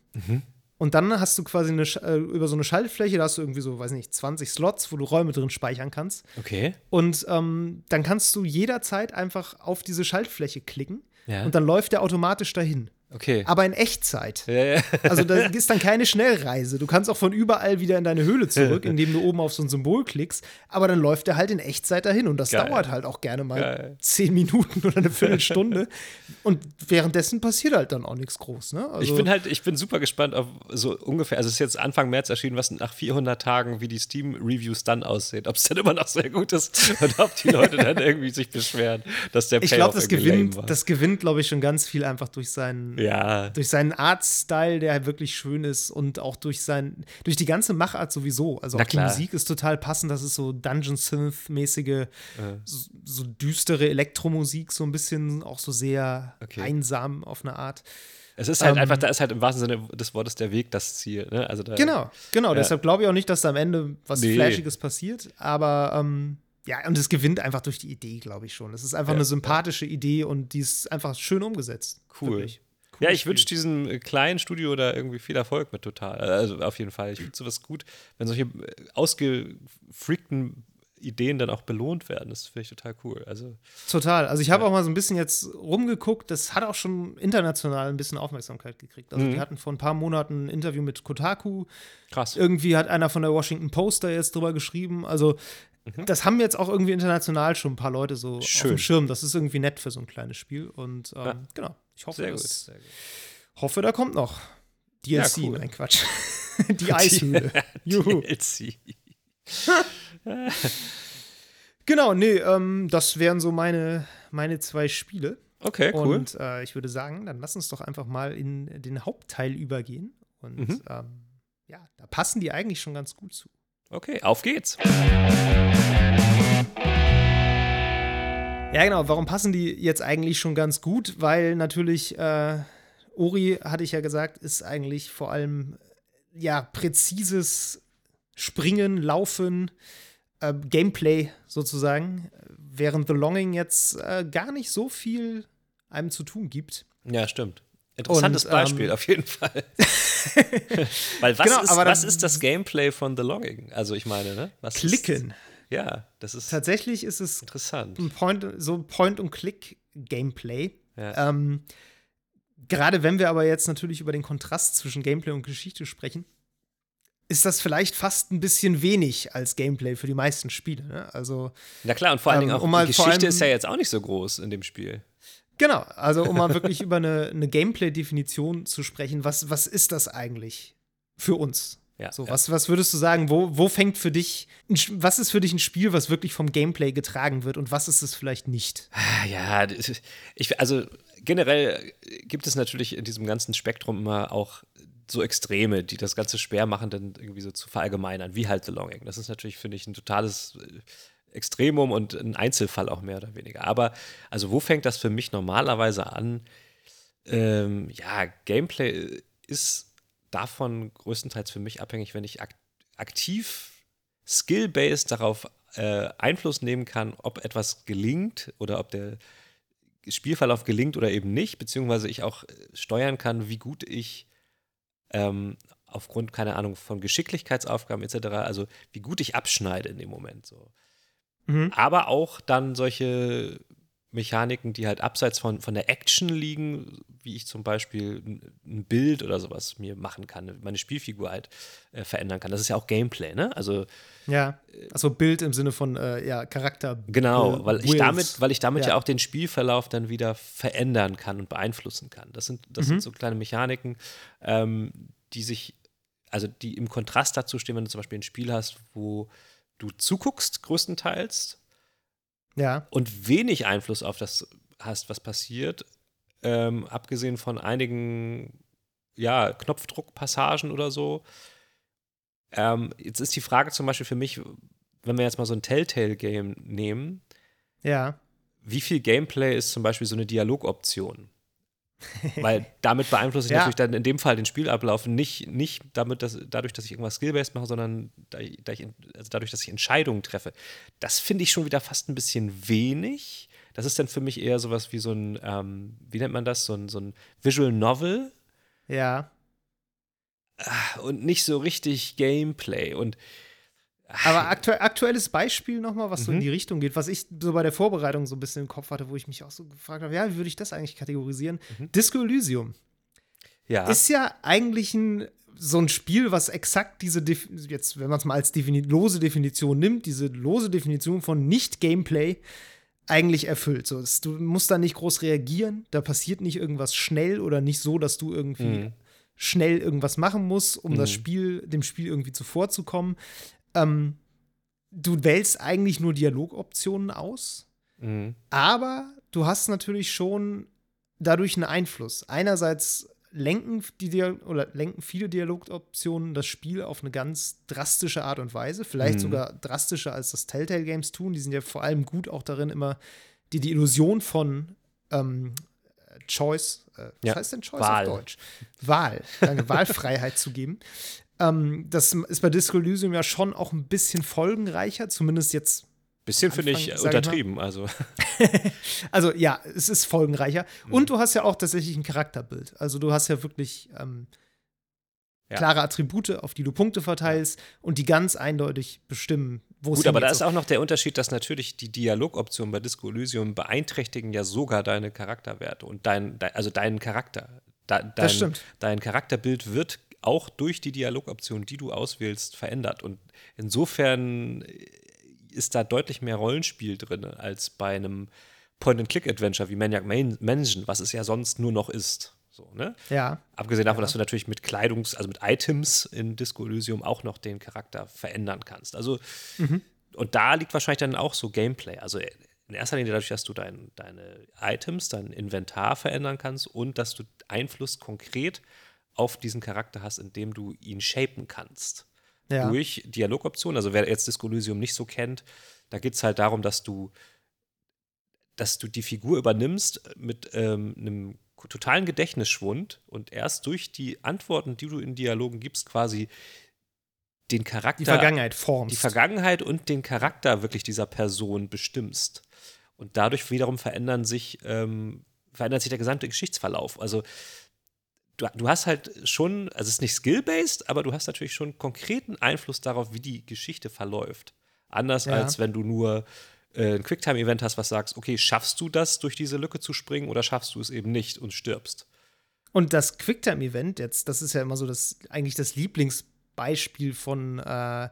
Und dann hast du quasi eine, äh, über so eine Schaltfläche, da hast du irgendwie so, weiß nicht, 20 Slots, wo du Räume drin speichern kannannst. Okay. Und ähm, dann kannst du jederzeit einfach auf diese Schaltfläche klicken Ja. und dann läuft der automatisch dahin. Okay. Aber in Echtzeit. ja, ja. Also da ist dann keine Schnellreise. Du kannst auch von überall wieder in deine Höhle zurück, [laughs] indem du oben auf so ein Symbol klickst. Aber dann läuft der halt in Echtzeit dahin. Und das Geil. dauert halt auch gerne mal Geil. zehn Minuten oder eine Viertelstunde. [laughs] und währenddessen passiert halt dann auch nichts groß. Ne? Also, ich bin halt, ich bin super gespannt auf so ungefähr, also es ist jetzt Anfang März erschienen, was nach 400 Tagen, wie die Steam-Reviews dann aussehen. Ob es dann immer noch sehr gut ist [laughs] und ob die Leute dann irgendwie sich beschweren, dass der ich Payoff glaube, das gewinnt, das gewinnt, glaube ich, schon ganz viel einfach durch seinen, ja, durch seinen Artstyle, der halt wirklich schön ist und auch durch sein, durch die ganze Machart sowieso. Also Na auch die. Musik ist total passend. Das ist so Dungeon Synth-mäßige, so, so düstere Elektromusik, so ein bisschen auch so sehr Okay. einsam auf eine Art. es ist halt Ähm, einfach, da ist halt im wahrsten Sinne des Wortes der Weg das Ziel. Ne? Also da, Genau, genau. Ja. Deshalb glaube ich auch nicht, dass da am Ende was Nee. Flashiges passiert. Aber ähm, ja, und es gewinnt einfach durch die Idee, glaube ich schon. Es ist einfach Ja. eine sympathische Idee und die ist einfach schön umgesetzt. Cool. Wirklich. Ja, ich wünsche diesem äh, kleinen Studio da irgendwie viel Erfolg mit total. Also auf jeden Fall. Ich finde sowas gut, wenn solche äh, ausgefreakten Ideen dann auch belohnt werden. Das finde ich total cool. Also, total. Also ich habe ja. auch mal so ein bisschen jetzt rumgeguckt. Das hat auch schon international ein bisschen Aufmerksamkeit gekriegt. Also mhm. die hatten vor ein paar Monaten ein Interview mit Kotaku. Krass. Irgendwie hat einer von der Washington Post da jetzt drüber geschrieben. Also mhm. das haben jetzt auch irgendwie international schon ein paar Leute so Schön. auf dem Schirm. Das ist irgendwie nett für so ein kleines Spiel. Und ähm, ja. genau. Ich hoffe, Sehr gut. Sehr gut. hoffe, da kommt noch DLC. Ja, cool. Nein, Quatsch. [laughs] [laughs] die Eishöhle. [laughs] Juhu. DLC. genau, nee, ähm, das wären so meine, meine zwei Spiele. Okay, cool. Und äh, ich würde sagen, dann lass uns doch einfach mal in den Hauptteil übergehen. Und mhm. ähm, ja, da passen die eigentlich schon ganz gut zu. Okay, auf geht's. Ja, genau. Warum passen die jetzt eigentlich schon ganz gut? Weil natürlich, äh, Ori, hatte ich ja gesagt, ist eigentlich vor allem ja präzises Springen, Laufen, äh, Gameplay sozusagen, während The Longing jetzt äh, gar nicht so viel einem zu tun gibt. Ja, stimmt. Interessantes Und, Beispiel ähm, auf jeden Fall. [laughs] [laughs] Weil was, genau, ist, was ist das Gameplay von The Longing? Also ich meine, ne? Was klicken. Ist, ja, das ist tatsächlich ist es interessant. Ein Point, so Point-and-Click-Gameplay. Ja. Ähm, gerade wenn wir aber jetzt natürlich über den Kontrast zwischen Gameplay und Geschichte sprechen, ist das vielleicht fast ein bisschen wenig als Gameplay für die meisten Spiele. Ne? Also, Na klar, und vor allen Dingen ähm, auch um die Geschichte ist ja jetzt auch nicht so groß in dem Spiel. Genau, also um mal [laughs] wirklich über eine, eine Gameplay-Definition zu sprechen, was, was ist das eigentlich für uns? Ja, so, ja. Was, was würdest du sagen, wo, wo fängt für dich, was ist für dich ein Spiel, was wirklich vom Gameplay getragen wird und was ist es vielleicht nicht? Ah, ja, ich, also generell gibt es natürlich in diesem ganzen Spektrum immer auch so Extreme, die das Ganze schwer machen, dann irgendwie so zu verallgemeinern, wie halt The Longing. Das ist natürlich, finde ich, ein totales äh, Extremum und ein Einzelfall auch mehr oder weniger. Aber also wo fängt das für mich normalerweise an? Ähm, ja, Gameplay ist davon größtenteils für mich abhängig, wenn ich ak aktiv skill-based darauf äh, Einfluss nehmen kann, ob etwas gelingt oder ob der Spielverlauf gelingt oder eben nicht, beziehungsweise ich auch äh, steuern kann, wie gut ich ähm, aufgrund, keine Ahnung, von Geschicklichkeitsaufgaben etc., also wie gut ich abschneide in dem Moment so. Mhm. Aber auch dann solche Mechaniken, die halt abseits von, von der Action liegen, wie ich zum Beispiel ein Bild oder sowas mir machen kann, meine Spielfigur halt äh, verändern kann. Das ist ja auch Gameplay, ne? Also ja, also Bild im Sinne von äh, ja Charakter. Genau, weil ich damit, weil ich damit ja. ja. auch den Spielverlauf dann wieder verändern kann und beeinflussen kann. Das sind das mhm. sind so kleine Mechaniken, ähm, die sich also die im Kontrast dazu stehen, wenn du zum Beispiel ein Spiel hast, wo du zuguckst größtenteils ja. und wenig Einfluss auf das hast, was passiert, ähm, abgesehen von einigen ja, Knopfdruckpassagen oder so. Ähm, jetzt ist die Frage zum Beispiel für mich, wenn wir jetzt mal so ein Telltale-Game nehmen, ja. wie viel Gameplay ist zum Beispiel so eine Dialogoption? [laughs] Weil damit beeinflusse ich ja. natürlich dann in dem Fall den Spielablauf nicht, nicht damit, dass, dadurch, dass ich irgendwas Skill-based mache, sondern da da ich, also dadurch, dass ich Entscheidungen treffe. Das finde ich schon wieder fast ein bisschen wenig. Das ist dann für mich eher sowas wie so ein, ähm, wie nennt man das, so ein, so ein Visual Novel. Ja. Ah, und nicht so richtig Gameplay. Und aber aktu aktuelles Beispiel nochmal, was mhm. so in mhm. die Richtung geht, was ich so bei der Vorbereitung so ein bisschen im Kopf hatte, wo ich mich auch so gefragt habe, ja, wie würde ich das eigentlich kategorisieren? Mhm. Disco Elysium. Ja. Ist ja eigentlich ein, so ein Spiel, was exakt diese, Def jetzt, wenn man es mal als defini lose Definition nimmt, diese lose Definition von Nicht-Gameplay eigentlich erfüllt. So, du musst da nicht groß reagieren, da passiert nicht irgendwas schnell oder nicht so, dass du irgendwie mhm. schnell irgendwas machen musst, um das mhm. Spiel, dem Spiel irgendwie zuvorzukommen. Ähm, du wählst eigentlich nur Dialogoptionen aus, mhm. aber du hast natürlich schon dadurch einen Einfluss. Einerseits lenken die Dial oder lenken viele Dialogoptionen das Spiel auf eine ganz drastische Art und Weise, vielleicht mhm. sogar drastischer als das Telltale Games tun. Die sind ja vor allem gut auch darin, immer die, die Illusion von ähm, Choice, äh, was ja. heißt denn Choice Wahl. auf Deutsch? Wahl, eine Wahlfreiheit zu geben. [laughs] Ähm, das ist bei Disco Elysium ja schon auch ein bisschen folgenreicher, zumindest jetzt. Bisschen finde ich untertrieben, ich also. [laughs] also ja, es ist folgenreicher. Mhm. Und du hast ja auch tatsächlich ein Charakterbild. Also du hast ja wirklich ähm, ja. klare Attribute, auf die du Punkte verteilst und die ganz eindeutig bestimmen, wo es Gut, aber da ist auch noch der Unterschied, dass natürlich die Dialogoptionen bei Disco Elysium beeinträchtigen ja sogar deine Charakterwerte und dein, dein also deinen Charakter. Da, dein, stimmt. Dein Charakterbild wird auch durch die Dialogoptionen, die du auswählst, verändert. Und insofern ist da deutlich mehr Rollenspiel drin als bei einem Point-and-Click-Adventure wie Maniac Man- Mansion, was es ja sonst nur noch ist. So, ne? Ja. Abgesehen davon, dass du natürlich mit Kleidungs-, also mit Items in Disco Elysium auch noch den Charakter verändern kannst. Also, und da liegt wahrscheinlich dann auch so Gameplay. Also in erster Linie dadurch, dass du dein, deine Items, dein Inventar verändern kannst und dass du Einfluss konkret auf diesen Charakter hast, indem du ihn shapen kannst. Ja. Durch Dialogoptionen. Also wer jetzt Disco Elysium nicht so kennt, da geht es halt darum, dass du, dass du die Figur übernimmst mit ähm, einem totalen Gedächtnisschwund und erst durch die Antworten, die du in Dialogen gibst, quasi den Charakter, Die Vergangenheit formst. die Vergangenheit und den Charakter wirklich dieser Person bestimmst. Und dadurch wiederum verändern sich, ähm, verändert sich der gesamte Geschichtsverlauf. Also du, du hast halt schon, also es ist nicht skill-based, aber du hast natürlich schon konkreten Einfluss darauf, wie die Geschichte verläuft. Anders Ja. als wenn du nur äh, ein Quicktime-Event hast, was sagst, okay, schaffst du das, durch diese Lücke zu springen oder schaffst du es eben nicht und stirbst? Und das Quicktime-Event, jetzt, das ist ja immer so das, eigentlich das Lieblingsbeispiel von äh,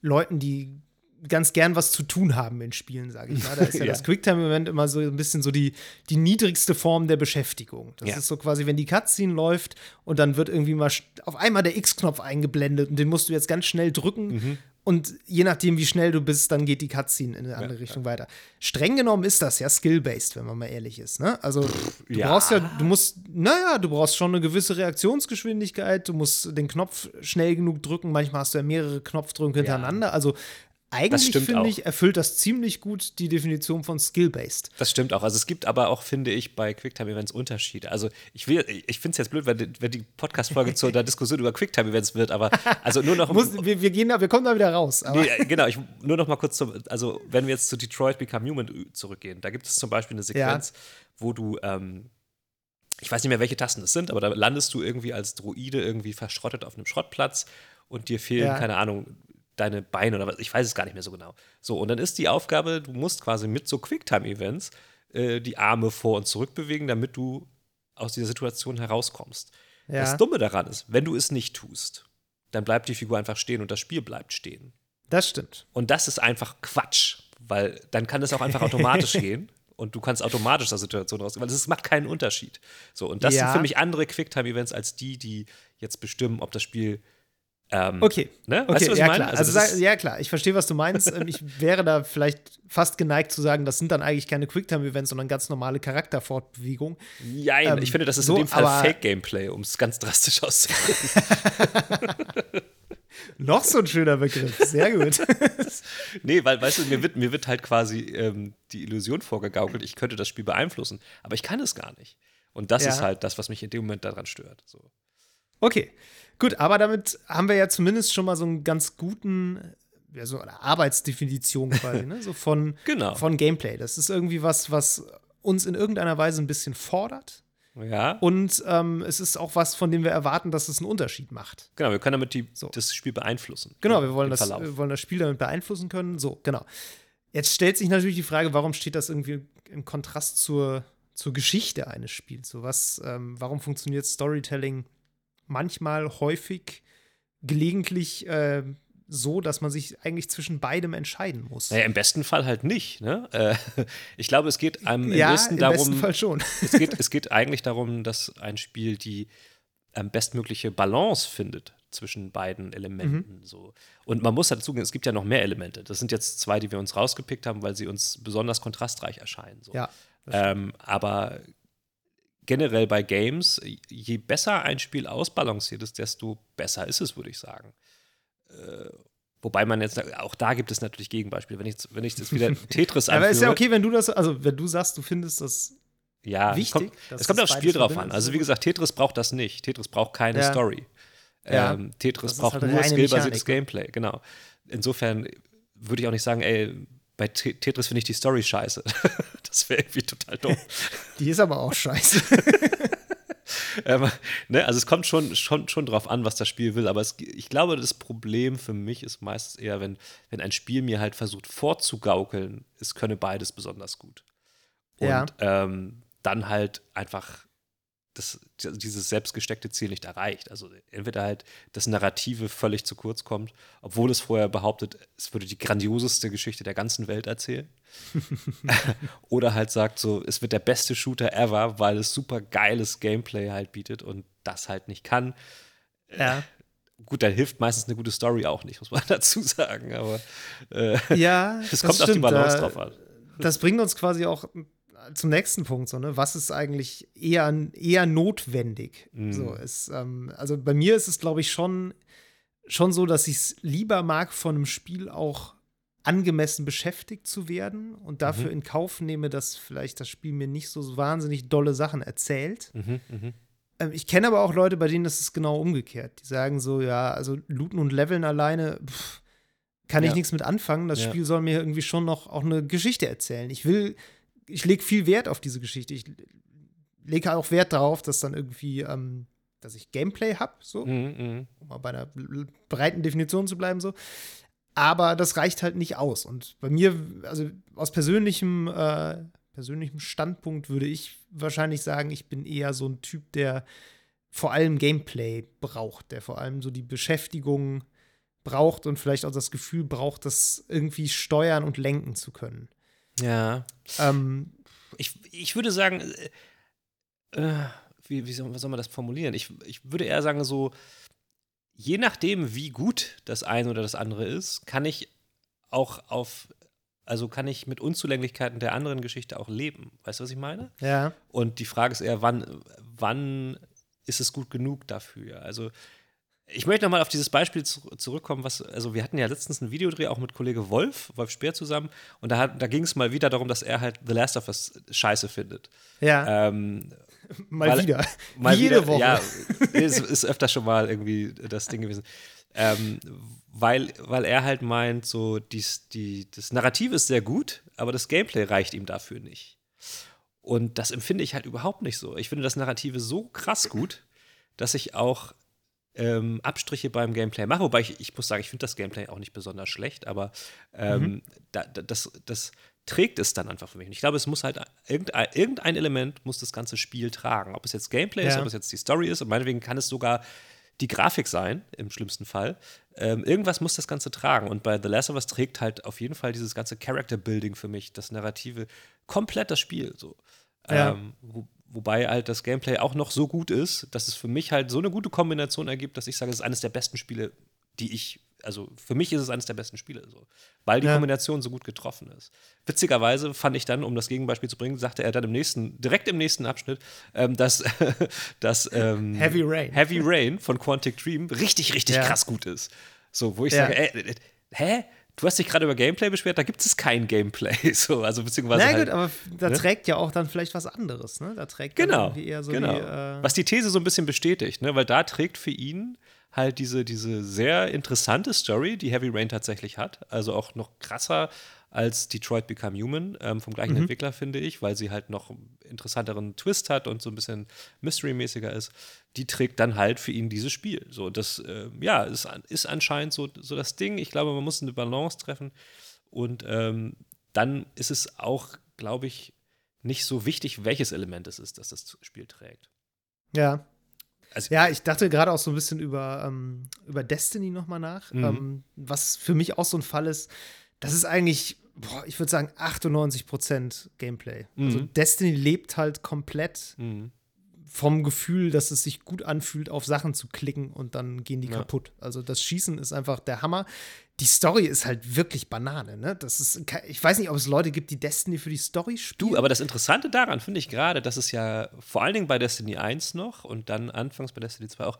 Leuten, die ganz gern was zu tun haben in Spielen, sage ich mal. Da ist ja, [laughs] Ja. das Quicktime-Event immer so ein bisschen so die, die niedrigste Form der Beschäftigung. Das Ja. ist so quasi, wenn die Cutscene läuft und dann wird irgendwie mal auf einmal der X-Knopf eingeblendet und den musst du jetzt ganz schnell drücken. Mhm. Und je nachdem, wie schnell du bist, dann geht die Cutscene in eine andere Richtung weiter. Streng genommen ist das ja skill-based, wenn man mal ehrlich ist. Ne? Also du ja. brauchst ja, du musst, naja, du brauchst schon eine gewisse Reaktionsgeschwindigkeit, du musst den Knopf schnell genug drücken, manchmal hast du ja mehrere Knopfdrücke hintereinander. Also eigentlich finde ich, erfüllt das ziemlich gut die Definition von skill-based. Das stimmt auch. Also es gibt aber auch, finde ich, bei Quicktime-Events Unterschiede. Also ich will, ich finde es jetzt blöd, wenn, die- wenn die Podcast-Folge zu einer Diskussion über Quicktime-Events wird, aber also nur noch [laughs] Muss, wir, wir, gehen da, wir kommen da wieder raus. Nee, äh, genau, ich, nur noch mal kurz zum, also wenn wir jetzt zu Detroit Become Human zurückgehen, da gibt es zum Beispiel eine Sequenz, wo du, ähm, ich weiß nicht mehr, welche Tasten es sind, aber da landest du irgendwie als Droide irgendwie verschrottet auf einem Schrottplatz und dir fehlen, Ja. keine Ahnung, deine Beine oder was, ich weiß es gar nicht mehr so genau. So, und dann ist die Aufgabe, du musst quasi mit so Quicktime-Events äh, die Arme vor und zurück bewegen, damit du aus dieser Situation herauskommst. Ja. Das Dumme daran ist, wenn du es nicht tust, dann bleibt die Figur einfach stehen und das Spiel bleibt stehen. das stimmt. Und das ist einfach Quatsch, weil dann kann es auch einfach automatisch [laughs] gehen und du kannst automatisch aus der Situation rausgehen, weil es macht keinen Unterschied. So, und das Ja. sind für mich andere Quicktime-Events als die, die jetzt bestimmen, ob das Spiel. Ähm, Okay. Ne? Okay, Weißt du, was ja ich meine? klar. Also Also, ja klar, ich verstehe, was du meinst. Ähm, ich [laughs] wäre da vielleicht fast geneigt zu sagen, das sind dann eigentlich keine Quicktime-Events, sondern ganz normale Charakterfortbewegungen. Nein, ähm, ich finde, das ist so, in dem Fall Fake-Gameplay, um es ganz drastisch auszudrücken. [laughs] Noch so ein schöner Begriff. Sehr gut. [laughs] nee, weil, weißt du, mir wird, mir wird halt quasi ähm, die Illusion vorgegaukelt, ich könnte das Spiel beeinflussen, aber ich kann es gar nicht. Und das Ja. ist halt das, was mich in dem Moment daran stört. So. Okay, gut, aber damit haben wir ja zumindest schon mal so einen ganz guten, ja, so eine Arbeitsdefinition quasi, ne? So von, [laughs] Genau. von Gameplay. Das ist irgendwie was, was uns in irgendeiner Weise ein bisschen fordert. Ja. Und ähm, es ist auch was, von dem wir erwarten, dass es einen Unterschied macht. Genau, wir können damit die, So. das Spiel beeinflussen. Genau, wir wollen, das, wir wollen das Spiel damit beeinflussen können. So, genau. Jetzt stellt sich natürlich die Frage, warum steht das irgendwie im Kontrast zur, zur Geschichte eines Spiels? So was, ähm, warum funktioniert Storytelling manchmal, häufig, gelegentlich äh, so, dass man sich eigentlich zwischen beidem entscheiden muss? Naja, im besten Fall halt nicht. Ne? Äh, [laughs] ich glaube, es geht einem ja, am besten im darum. besten Fall schon. [laughs] es, geht, es geht eigentlich darum, dass ein Spiel die ähm, bestmögliche Balance findet zwischen beiden Elementen. Mhm. So. Und man muss dazu sagen, es gibt ja noch mehr Elemente. Das sind jetzt zwei, die wir uns rausgepickt haben, weil sie uns besonders kontrastreich erscheinen. So. Ja, Ähm, aber generell bei Games, je besser ein Spiel ausbalanciert ist, desto besser ist es, würde ich sagen. Äh, wobei man jetzt, auch da gibt es natürlich Gegenbeispiele. Wenn ich, wenn ich jetzt wieder [laughs] Tetris Aber ist ja anführe- okay, wenn du das, also wenn du sagst, du findest das ja, wichtig, Es kommt, es kommt das aufs Spiel drauf an. Also wie gesagt, Tetris braucht das nicht. Tetris braucht keine Ja. Story. Ja. Ähm, Tetris braucht halt nur skillbasiertes Mechanik, Gameplay, genau. Insofern würde ich auch nicht sagen, ey, bei Te- Tetris finde ich die Story scheiße. [laughs] das wäre irgendwie total dumm. [laughs] Die ist aber auch scheiße. [laughs] ähm, ne? Also es kommt schon, schon, schon drauf an, was das Spiel will, aber es, ich glaube, das Problem für mich ist meistens eher, wenn, wenn ein Spiel mir halt versucht vorzugaukeln, es könne beides besonders gut. Und Ja. ähm, dann halt einfach das, dieses selbstgesteckte Ziel nicht erreicht. Also entweder halt das Narrative völlig zu kurz kommt, obwohl es vorher behauptet, es würde die grandioseste Geschichte der ganzen Welt erzählen. [laughs] [laughs] Oder halt sagt so, es wird der beste Shooter ever, weil es super geiles Gameplay halt bietet und das halt nicht kann. Ja. [laughs] Gut, dann hilft meistens eine gute Story auch nicht, muss man dazu sagen. Aber äh, Ja, es kommt auf die stimmt. Balance drauf an. Das bringt uns quasi auch zum nächsten Punkt, so, ne? Was ist eigentlich eher, eher notwendig? Mhm. So, es, ähm, also bei mir ist es, glaube ich, schon, schon so, dass ich es lieber mag, von einem Spiel auch angemessen beschäftigt zu werden und dafür Mhm. in Kauf nehme, dass vielleicht das Spiel mir nicht so wahnsinnig dolle Sachen erzählt. Mhm, mhm. Ähm, ich kenne aber auch Leute, bei denen ist es genau umgekehrt. Die sagen so, ja, also looten und leveln alleine, pff, kann ich Ja. nichts mit anfangen. Das Ja. Spiel soll mir irgendwie schon noch auch eine Geschichte erzählen. Ich will, ich lege viel Wert auf diese Geschichte. Ich lege auch Wert darauf, dass dann irgendwie, ähm, dass ich Gameplay habe, so, Mhm, mhm. um mal bei einer breiten Definition zu bleiben, so. Aber das reicht halt nicht aus. Und bei mir, also aus persönlichem, äh, persönlichem Standpunkt würde ich wahrscheinlich sagen, ich bin eher so ein Typ, der vor allem Gameplay braucht, der vor allem so die Beschäftigung braucht und vielleicht auch das Gefühl braucht, das irgendwie steuern und lenken zu können. Ja. Ähm, Ich, ich würde sagen, äh, äh, wie, wie soll, man das formulieren? Ich, ich würde eher sagen, so, je nachdem, wie gut das eine oder das andere ist, kann ich auch auf, also kann ich mit Unzulänglichkeiten der anderen Geschichte auch leben. Weißt du, was ich meine? ja, Und die Frage ist eher, wann, wann ist es gut genug dafür? Also, ich möchte nochmal auf dieses Beispiel zu, zurückkommen, was, also wir hatten ja letztens einen Videodreh auch mit Kollege Wolf, Wolf Speer zusammen, und da, hat- da ging es mal wieder darum, dass er halt The Last of Us scheiße findet. ja, Ähm, [laughs] mal weil- wieder. mal jede wieder, Woche. Ja, [laughs] ist, ist öfter schon mal irgendwie das Ding gewesen. Ähm, weil, weil er halt meint, so, dies, die, das Narrativ ist sehr gut, aber das Gameplay reicht ihm dafür nicht. Und das empfinde ich halt überhaupt nicht so. Ich finde das Narrative so krass gut, dass ich auch ähm, Abstriche beim Gameplay mache. Wobei ich, ich muss sagen, ich finde das Gameplay auch nicht besonders schlecht, aber ähm, da, da, das, das trägt es dann einfach für mich. Und ich glaube, es muss halt irgendein, irgendein Element muss das ganze Spiel tragen. Ob es jetzt Gameplay ist, Ja. ob es jetzt die Story ist und meinetwegen kann es sogar die Grafik sein, im schlimmsten Fall. Ähm, irgendwas muss das Ganze tragen. Und bei The Last of Us trägt halt auf jeden Fall dieses ganze Character-Building für mich, das Narrative, komplett das Spiel. So. Ja. Ähm, wobei halt das Gameplay auch noch so gut ist, dass es für mich halt so eine gute Kombination ergibt, dass ich sage, es ist eines der besten Spiele, die ich, also für mich ist es eines der besten Spiele, so, weil die Ja. Kombination so gut getroffen ist. Witzigerweise fand ich dann, um das Gegenbeispiel zu bringen, sagte er dann im nächsten, direkt im nächsten Abschnitt, ähm, dass, [laughs] dass ähm, Heavy Rain. Heavy Rain von Quantic Dream richtig, richtig Ja. krass gut ist. So, wo ich Ja. sage, ey, äh, hä? Du hast dich gerade über Gameplay beschwert, da gibt es kein Gameplay. [laughs] So, also beziehungsweise Na halt, gut, aber da ne? trägt ja auch dann vielleicht was anderes, ne? Da trägt Genau, eher so genau. die, äh, Was die These so ein bisschen bestätigt, ne? weil da trägt für ihn halt diese, diese sehr interessante Story, die Heavy Rain tatsächlich hat. Also auch noch krasser als Detroit Become Human ähm, vom Mhm. gleichen Entwickler, finde ich, weil sie halt noch einen interessanteren Twist hat und so ein bisschen Mystery-mäßiger ist. Die trägt dann halt für ihn dieses Spiel. So, das, äh, ja, ist, ist anscheinend so, so das Ding. Ich glaube, man muss eine Balance treffen. Und ähm, dann ist es auch, glaube ich, nicht so wichtig, welches Element es ist, das das Spiel trägt. ja. Also- ja, ich dachte gerade auch so ein bisschen über, ähm, über Destiny noch mal nach, Mhm. ähm, was für mich auch so ein Fall ist. Das ist eigentlich, boah, ich würde sagen, 98% Gameplay. Also Mhm. Destiny lebt halt komplett Mhm. Vom Gefühl, dass es sich gut anfühlt, auf Sachen zu klicken und dann gehen die Ja. kaputt. Also das Schießen ist einfach der Hammer. Die Story ist halt wirklich Banane, ne? Das ist, ich weiß nicht, ob es Leute gibt, die Destiny für die Story spielen. Du, aber das Interessante daran finde ich gerade, dass es ja vor allen Dingen bei Destiny 1 noch und dann anfangs bei Destiny 2 auch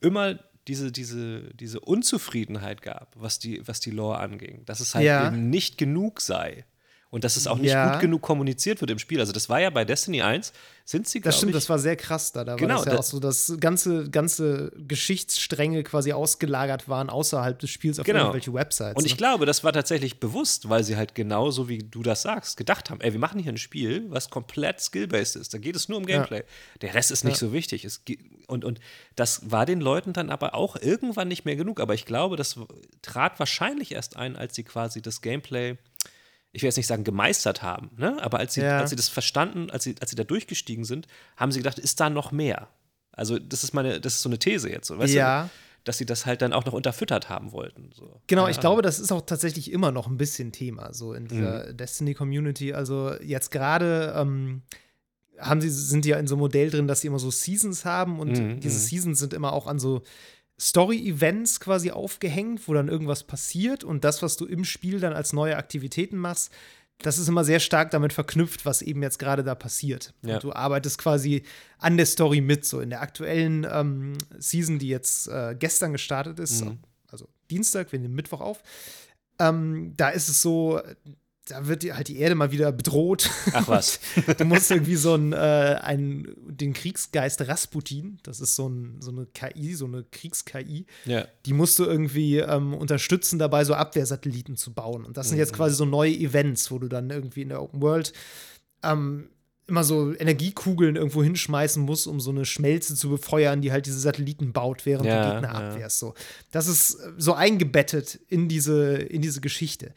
immer diese, diese, diese Unzufriedenheit gab, was die, was die Lore anging. Dass es halt Ja. eben nicht genug sei. Und dass es auch nicht Ja. gut genug kommuniziert wird im Spiel. Also das war ja bei Destiny 1, sind sie, Das stimmt, ich, das war sehr krass da. Da Genau, war das ja auch so, dass ganze, ganze Geschichtsstränge quasi ausgelagert waren außerhalb des Spiels auf Genau. irgendwelche Websites. Und ich ne? glaube, das war tatsächlich bewusst, weil sie halt genauso wie du das sagst, gedacht haben, ey, wir machen hier ein Spiel, was komplett skill-based ist. Da geht es nur um Gameplay. Der Rest ist nicht so wichtig. Es und, und das war den Leuten dann aber auch irgendwann nicht mehr genug. Aber ich glaube, das trat wahrscheinlich erst ein, als sie quasi das Gameplay, ich will jetzt nicht sagen gemeistert haben, ne? aber als sie, Ja. als sie das verstanden, als sie, als sie da durchgestiegen sind, haben sie gedacht, ist da noch mehr? Also das ist meine, das ist so eine These jetzt, so, weißt Ja. du? Dass sie das halt dann auch noch unterfüttert haben wollten. So. Genau, Keine ich glaube, das ist auch tatsächlich immer noch ein bisschen Thema, so in Mhm. dieser Destiny-Community. Also jetzt gerade ähm, haben sie, sind die ja in so einem Modell drin, dass sie immer so Seasons haben und Mhm, diese mhm. Seasons sind immer auch an so Story-Events quasi aufgehängt, wo dann irgendwas passiert und das, was du im Spiel dann als neue Aktivitäten machst, das ist immer sehr stark damit verknüpft, was eben jetzt gerade da passiert. Ja. Du arbeitest quasi an der Story mit. So in der aktuellen ähm, Season, die jetzt äh, gestern gestartet ist, Mhm. also Dienstag, wir nehmen Mittwoch auf, ähm, da ist es so, da wird die, halt die Erde mal wieder bedroht. Ach was. [laughs] du musst irgendwie so ein, äh, ein, den Kriegsgeist Rasputin, das ist so, ein, so eine KI, so eine Kriegs-KI, Ja. die musst du irgendwie ähm, unterstützen, dabei so Abwehrsatelliten zu bauen. Und das sind Mhm. jetzt quasi so neue Events, wo du dann irgendwie in der Open World ähm, immer so Energiekugeln irgendwo hinschmeißen musst, um so eine Schmelze zu befeuern, die halt diese Satelliten baut, während Ja, du Gegner ja. abwehrst. So. Das ist äh, so eingebettet in diese, in diese Geschichte.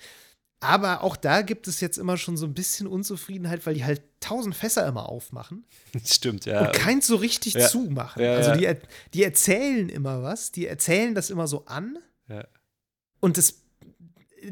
Aber auch da gibt es jetzt immer schon so ein bisschen Unzufriedenheit, weil die halt tausend Fässer immer aufmachen [laughs] Stimmt, ja. und keins so richtig Ja. zumachen. Ja, also die, die erzählen immer was, die erzählen das immer so an Ja. und das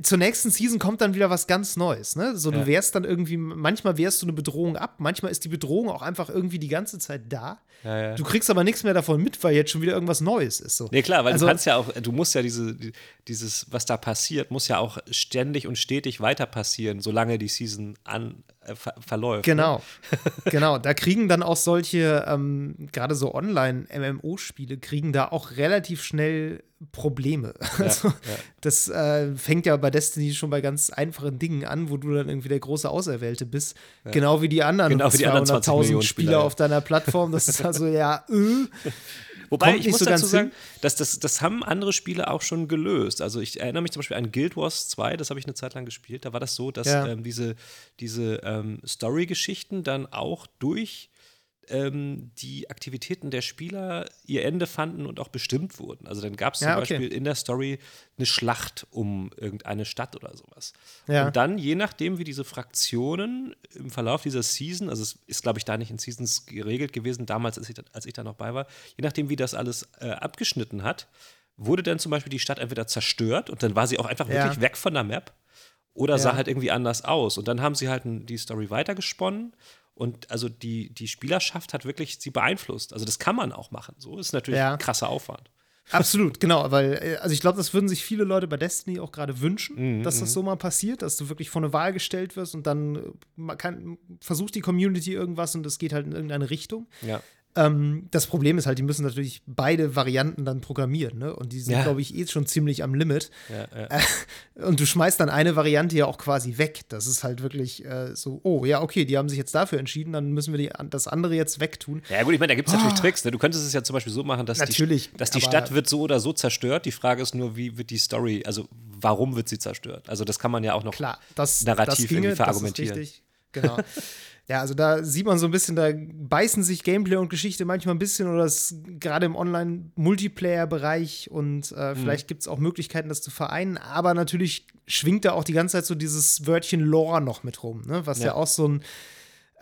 zur nächsten Season kommt dann wieder was ganz Neues, ne? So, du Ja. wehrst dann irgendwie, manchmal wehrst du eine Bedrohung ab, manchmal ist die Bedrohung auch einfach irgendwie die ganze Zeit da. ja, ja. Du kriegst aber nichts mehr davon mit, weil jetzt schon wieder irgendwas Neues ist. So. Nee, klar, weil Also- du kannst ja auch, du musst ja diese, die- dieses, was da passiert, muss ja auch ständig und stetig weiter passieren, solange die Season an, ver verläuft. Ne? Genau, [laughs] genau. Da kriegen dann auch solche, ähm, gerade so Online-MMO-Spiele, kriegen da auch relativ schnell Probleme. [laughs] also, Das äh, fängt ja bei Destiny schon bei ganz einfachen Dingen an, wo du dann irgendwie der große Auserwählte bist. Genau wie die anderen Genau wie die anderen 20 200.000 Millionen Spieler Spieler, ja. auf deiner Plattform. Das ist also ja, äh, [laughs] Wobei Kommt ich muss so dazu sagen, dass das, das haben andere Spiele auch schon gelöst. Also ich erinnere mich zum Beispiel an Guild Wars 2, das habe ich eine Zeit lang gespielt. Da war das so, dass Ja. ähm, diese, diese ähm, Story-Geschichten dann auch durch ähm, die Aktivitäten der Spieler ihr Ende fanden und auch bestimmt wurden. Also dann gab es zum Ja, okay. Beispiel in der Story eine Schlacht um irgendeine Stadt oder sowas. Ja. Und dann, je nachdem, wie diese Fraktionen im Verlauf dieser Season, also es ist, glaube ich, da nicht in Seasons geregelt gewesen, damals, als ich, da- als ich da noch bei war, je nachdem, wie das alles äh, abgeschnitten hat, wurde dann zum Beispiel die Stadt entweder zerstört und dann war sie auch einfach Ja. wirklich weg von der Map oder sah halt irgendwie anders aus. Und dann haben sie halt die Story weitergesponnen. Und also die, die Spielerschaft hat wirklich sie beeinflusst. Also das kann man auch machen. So ist natürlich Ja. ein krasser Aufwand. Absolut, genau, weil, äh, also ich glaube, das würden sich viele Leute bei Destiny auch gerade wünschen, Mhm, dass das so mal passiert, dass du wirklich vor eine Wahl gestellt wirst und dann äh, man kann, versucht die Community irgendwas und es geht halt in irgendeine Richtung. Ja. Ähm, das Problem ist halt, die müssen natürlich beide Varianten dann programmieren, ne? Und die sind, Ja. glaube ich, eh schon ziemlich am Limit. Ja, ja. Und du schmeißt dann eine Variante ja auch quasi weg. Das ist halt wirklich äh, so, oh ja, okay, die haben sich jetzt dafür entschieden, dann müssen wir die, das andere jetzt wegtun. Ja, gut, ich meine, da gibt es natürlich Tricks. Ne? Du könntest es ja zum Beispiel so machen, dass Ah. Natürlich, die, dass die Stadt wird so oder so zerstört. Die Frage ist nur, wie wird die Story, also warum wird sie zerstört? Also das kann man ja auch noch Klar, das, narrativ das ginge, irgendwie verargumentieren. Das ist richtig. Genau. [laughs] ja, also da sieht man so ein bisschen, da beißen sich Gameplay und Geschichte manchmal ein bisschen oder es gerade im Online-Multiplayer-Bereich und Mhm. äh, vielleicht gibt es auch Möglichkeiten, das zu vereinen, aber natürlich schwingt da auch die ganze Zeit so dieses Wörtchen Lore noch mit rum, ne? was ja, Ja. auch so ein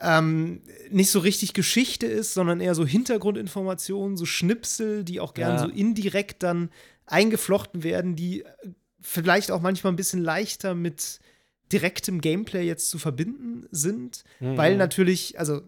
ähm, nicht so richtig Geschichte ist, sondern eher so Hintergrundinformationen, so Schnipsel, die auch gern Ja. so indirekt dann eingeflochten werden, die äh, vielleicht auch manchmal ein bisschen leichter mit direktem Gameplay jetzt zu verbinden sind, Mhm. weil natürlich, also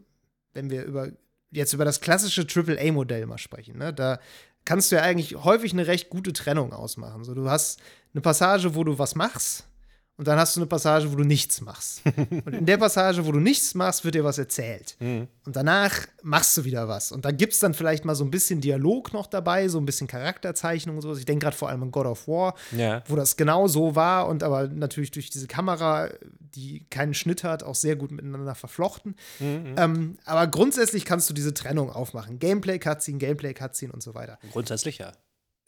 wenn wir über jetzt über das klassische AAA-Modell mal sprechen, ne, da kannst du ja eigentlich häufig eine recht gute Trennung ausmachen. So, du hast eine Passage, wo du was machst Und dann hast du eine Passage, wo du nichts machst. [laughs] Und in der Passage, wo du nichts machst, wird dir was erzählt. Mhm. Und danach machst du wieder was. Und da gibt es dann vielleicht mal so ein bisschen Dialog noch dabei, so ein bisschen Charakterzeichnung und sowas. Ich denke gerade vor allem an God of War, Ja. wo das genau so war und aber natürlich durch diese Kamera, die keinen Schnitt hat, auch sehr gut miteinander verflochten. Mhm. Ähm, aber grundsätzlich kannst du diese Trennung aufmachen. Gameplay-Cutscene, Gameplay-Cutscene und so weiter. Grundsätzlich ja.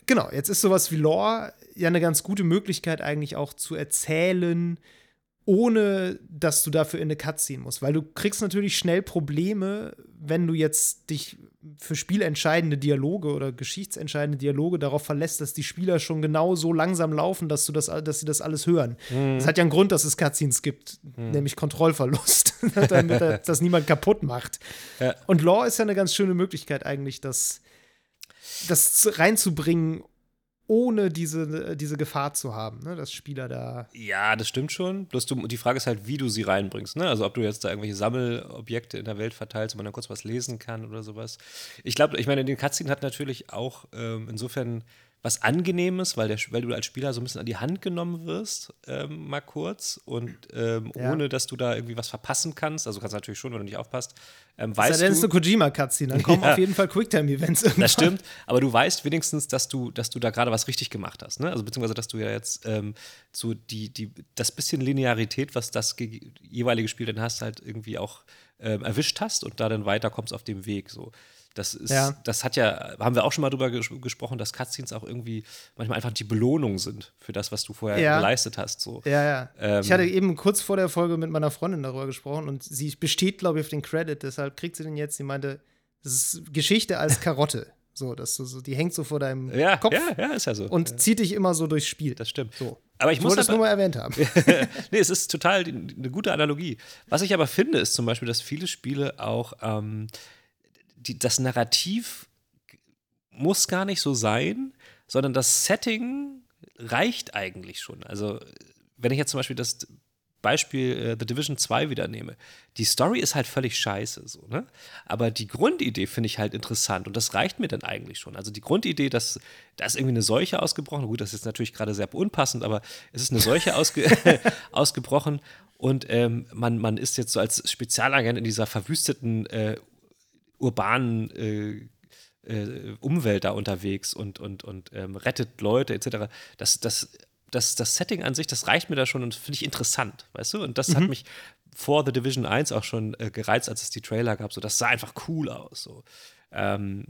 Genau, jetzt ist sowas wie Lore ja eine ganz gute Möglichkeit, eigentlich auch zu erzählen, ohne dass du dafür in eine Cutscene musst. Weil du kriegst natürlich schnell Probleme, wenn du jetzt dich für spielentscheidende Dialoge oder geschichtsentscheidende Dialoge darauf verlässt, dass die Spieler schon genau so langsam laufen, dass, du das, dass sie das alles hören. Das hat ja einen Grund, dass es Cutscenes gibt, nämlich Kontrollverlust, [laughs] damit das niemand kaputt macht. Ja. Und Lore ist ja eine ganz schöne Möglichkeit eigentlich, das, das zu- reinzubringen, ohne diese, diese Gefahr zu haben, ne? dass Spieler da. Ja, das stimmt schon. Bloß du, die Frage ist halt, wie du sie reinbringst. Ne? Also ob du jetzt da irgendwelche Sammelobjekte in der Welt verteilst, wo man dann kurz was lesen kann oder sowas. Ich glaube, ich meine, den Cutscene hat natürlich auch ähm, insofern was Angenehmes, weil, der, weil du als Spieler so ein bisschen an die Hand genommen wirst, ähm, mal kurz. Und ähm, Ja. ohne, dass du da irgendwie was verpassen kannst. Also du kannst natürlich schon, wenn du nicht aufpasst. Ähm, weißt es ist du, eine Kojima-Cutscene, dann kommen Ja. auf jeden Fall Quicktime-Events [laughs] das stimmt, aber du weißt wenigstens, dass du, dass du da gerade was richtig gemacht hast, ne? Also beziehungsweise, dass du ja jetzt ähm, so die, die, das bisschen Linearität, was das ge- jeweilige Spiel dann hast, halt irgendwie auch ähm, erwischt hast und da dann weiterkommst auf dem Weg. So. Das ist, Ja. das hat ja, haben wir auch schon mal drüber ges gesprochen, dass Cutscenes auch irgendwie manchmal einfach die Belohnung sind für das, was du vorher Ja. geleistet hast. So. Ja, ja. Ähm. ich hatte eben kurz vor der Folge mit meiner Freundin darüber gesprochen und sie besteht, glaube ich, auf den Credit, deshalb kriegt sie den jetzt. Sie meinte, das ist Geschichte als Karotte. [laughs] so, dass du so, die hängt so vor deinem Ja, Kopf ja, ja, ist ja so. und zieht dich immer so durchs Spiel. das stimmt. so. Aber ich, Ich muss aber- nur mal erwähnt haben. [laughs] nee, es ist total eine gute Analogie. Was ich aber finde, ist zum Beispiel, dass viele Spiele auch ähm, die, das Narrativ muss gar nicht so sein, sondern das Setting reicht eigentlich schon. Also, wenn ich jetzt zum Beispiel das Beispiel äh, The Division 2 wieder nehme, die Story ist halt völlig scheiße, so, ne? Aber die Grundidee finde ich halt interessant und das reicht mir dann eigentlich schon. Also die Grundidee, dass da ist irgendwie eine Seuche ausgebrochen, gut, das ist natürlich gerade sehr unpassend, aber es ist eine Seuche [laughs] ausge [laughs] ausgebrochen und ähm, man, man ist jetzt so als Spezialagent in dieser verwüsteten äh, urbanen äh, äh, Umwelt da unterwegs und, und, und ähm, rettet Leute etc. Das, das, das, das Setting an sich, das reicht mir da schon und finde ich interessant, weißt du? Und das hat mich vor The Division 1 auch schon äh, gereizt, als es die Trailer gab. So, das sah einfach cool aus. So. Ähm,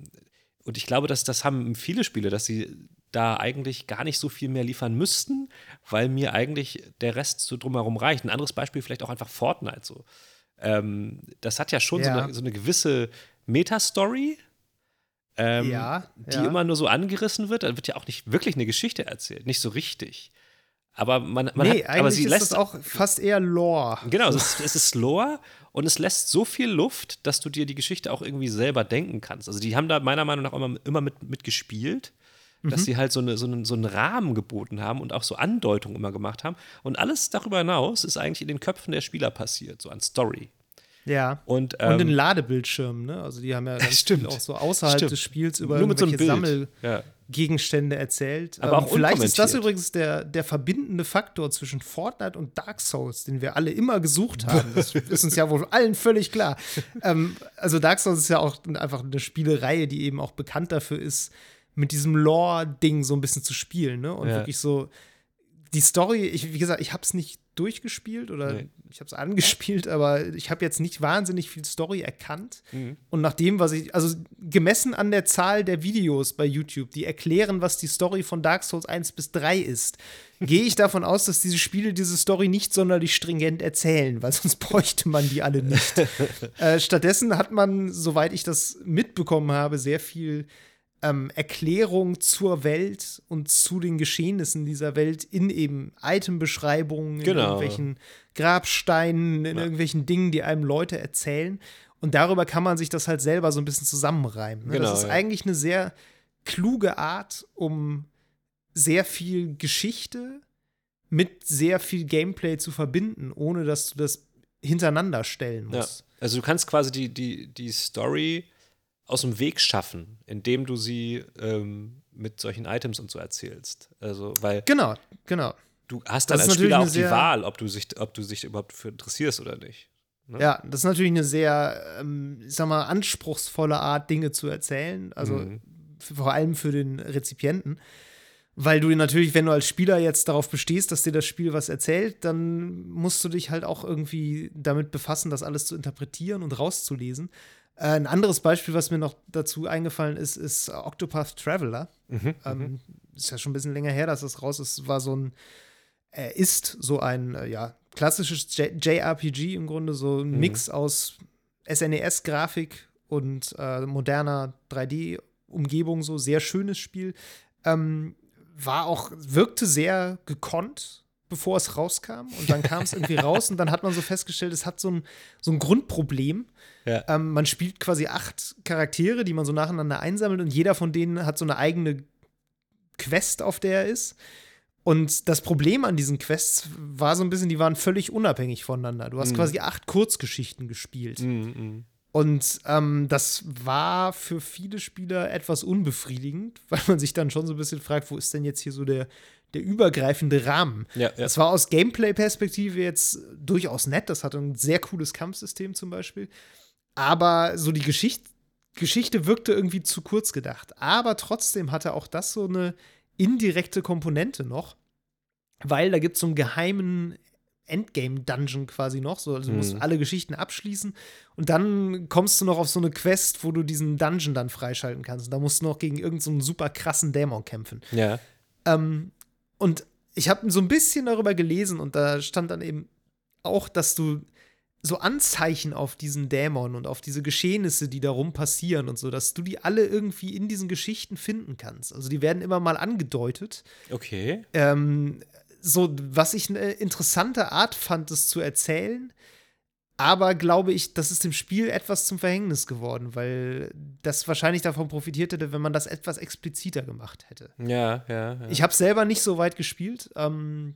und ich glaube, dass das haben viele Spiele, dass sie da eigentlich gar nicht so viel mehr liefern müssten, weil mir eigentlich der Rest so drumherum reicht. Ein anderes Beispiel vielleicht auch einfach Fortnite so. Ähm, das hat ja schon So, Ja. eine, so eine gewisse Meta-Story, ähm, Ja, die ja. immer nur so angerissen wird. Da wird ja auch nicht wirklich eine Geschichte erzählt, nicht so richtig. Aber man, man nee, hat, aber eigentlich sie ist lässt das auch fast eher Lore. Genau, es ist, es ist Lore und es lässt so viel Luft, dass du dir die Geschichte auch irgendwie selber denken kannst. Also die haben da meiner Meinung nach immer, immer mit, mit gespielt, dass Mhm. sie halt so, eine, so, einen, so einen Rahmen geboten haben und auch so Andeutungen immer gemacht haben. Und alles darüber hinaus ist eigentlich in den Köpfen der Spieler passiert, so an Story. Ja. Und, Und in ähm, Ladebildschirmen, ne? Also die haben ja [laughs] Stimmt. auch so außerhalb Stimmt. des Spiels über Nur mit so einem Bild. Ja. Sammelgegenstände erzählt. Ähm, Aber auch vielleicht ist das übrigens der, der verbindende Faktor zwischen Fortnite und Dark Souls, den wir alle immer gesucht haben. Das [laughs] ist uns ja wohl allen völlig klar. ähm, also Dark Souls ist ja auch einfach eine Spielereihe, die eben auch bekannt dafür ist, mit diesem Lore-Ding so ein bisschen zu spielen, ne? Und Ja. wirklich so die Story, ich, wie gesagt, ich habe es nicht durchgespielt oder Nee. ich habe es angespielt, aber ich habe jetzt nicht wahnsinnig viel Story erkannt. Mhm. Und nach dem, was ich, also gemessen an der Zahl der Videos bei YouTube, die erklären, was die Story von Dark Souls 1 bis 3 ist, gehe ich davon aus, dass diese Spiele diese Story nicht sonderlich stringent erzählen, weil sonst bräuchte man die alle nicht. [laughs] äh, stattdessen hat man, soweit ich das mitbekommen habe, sehr viel ähm, Erklärung zur Welt und zu den Geschehnissen dieser Welt in eben Itembeschreibungen, in Genau. irgendwelchen Grabsteinen, in Ja. irgendwelchen Dingen, die einem Leute erzählen. Und darüber kann man sich das halt selber so ein bisschen zusammenreimen. Ne? Genau, das ist ja. eigentlich eine sehr kluge Art, um sehr viel Geschichte mit sehr viel Gameplay zu verbinden, ohne dass du das hintereinander stellen Ja. musst. Also du kannst quasi die, die, die Story aus dem Weg schaffen, indem du sie ähm, mit solchen Items und so erzählst. Also, weil Genau, genau. du hast dann Das als Spieler auch die Wahl, ob du, sich, ob du dich überhaupt für interessierst oder nicht. Ne? Ja, das ist natürlich eine sehr, ähm, ich sag mal, anspruchsvolle Art, Dinge zu erzählen. Also Mhm. vor allem für den Rezipienten. Weil du natürlich, wenn du als Spieler jetzt darauf bestehst, dass dir das Spiel was erzählt, dann musst du dich halt auch irgendwie damit befassen, das alles zu interpretieren und rauszulesen. Äh, ein anderes Beispiel, was mir noch dazu eingefallen ist, ist Octopath Traveler. Mhm. Ähm, ist ja schon ein bisschen länger her, dass das raus ist. War so ein, er ist so ein, äh, ja, klassisches J JRPG im Grunde, so ein Mhm. Mix aus SNES-Grafik und äh, moderner 3D-Umgebung, so sehr schönes Spiel. Ähm, war auch, wirkte sehr gekonnt, bevor es rauskam. Und dann kam es irgendwie raus und dann hat man so festgestellt, es hat so ein, so ein Grundproblem. Ja. Ähm, man spielt quasi acht Charaktere, die man so nacheinander einsammelt und jeder von denen hat so eine eigene Quest, auf der er ist. Und das Problem an diesen Quests war so ein bisschen, die waren völlig unabhängig voneinander. Du hast Mhm. quasi acht Kurzgeschichten gespielt. Mhm, mhm. Und ähm, das war für viele Spieler etwas unbefriedigend, [laughs] weil man sich dann schon so ein bisschen fragt, wo ist denn jetzt hier so der, der übergreifende Rahmen? Ja, ja. Das war aus Gameplay-Perspektive jetzt durchaus nett. Das hatte ein sehr cooles Kampfsystem zum Beispiel. Aber so die Geschicht Geschichte wirkte irgendwie zu kurz gedacht. Aber trotzdem hatte auch das so eine indirekte Komponente noch, weil da gibt es so einen geheimen Endgame-Dungeon quasi noch. So, also du musst Mhm. alle Geschichten abschließen und dann kommst du noch auf so eine Quest, wo du diesen Dungeon dann freischalten kannst. Und da musst du noch gegen irgendeinen so super krassen Dämon kämpfen. ja. Ähm, und ich habe so ein bisschen darüber gelesen und da stand dann eben auch, dass du so Anzeichen auf diesen Dämon und auf diese Geschehnisse, die darum passieren und so, dass du die alle irgendwie in diesen Geschichten finden kannst. Also die werden immer mal angedeutet. Okay. Ähm, so, was ich eine interessante Art fand, es zu erzählen. Aber glaube ich, das ist dem Spiel etwas zum Verhängnis geworden, weil das wahrscheinlich davon profitiert hätte, wenn man das etwas expliziter gemacht hätte. Ja, ja. ja. Ich habe selber nicht so weit gespielt, ähm,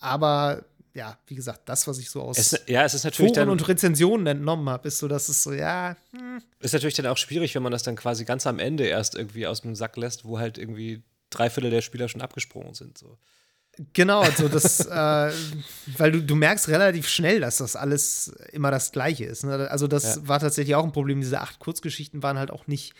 aber ja, wie gesagt, das, was ich so aus es, ja, es ist natürlich Foren dann, und Rezensionen entnommen habe, ist so, dass es so, ja, hm, ist natürlich dann auch schwierig, wenn man das dann quasi ganz am Ende erst irgendwie aus dem Sack lässt, wo halt irgendwie drei Viertel der Spieler schon abgesprungen sind. So. Genau, also das, äh, [laughs] weil du, du merkst relativ schnell, dass das alles immer das Gleiche ist. Ne? Also, das Ja. war tatsächlich auch ein Problem. Diese acht Kurzgeschichten waren halt auch nicht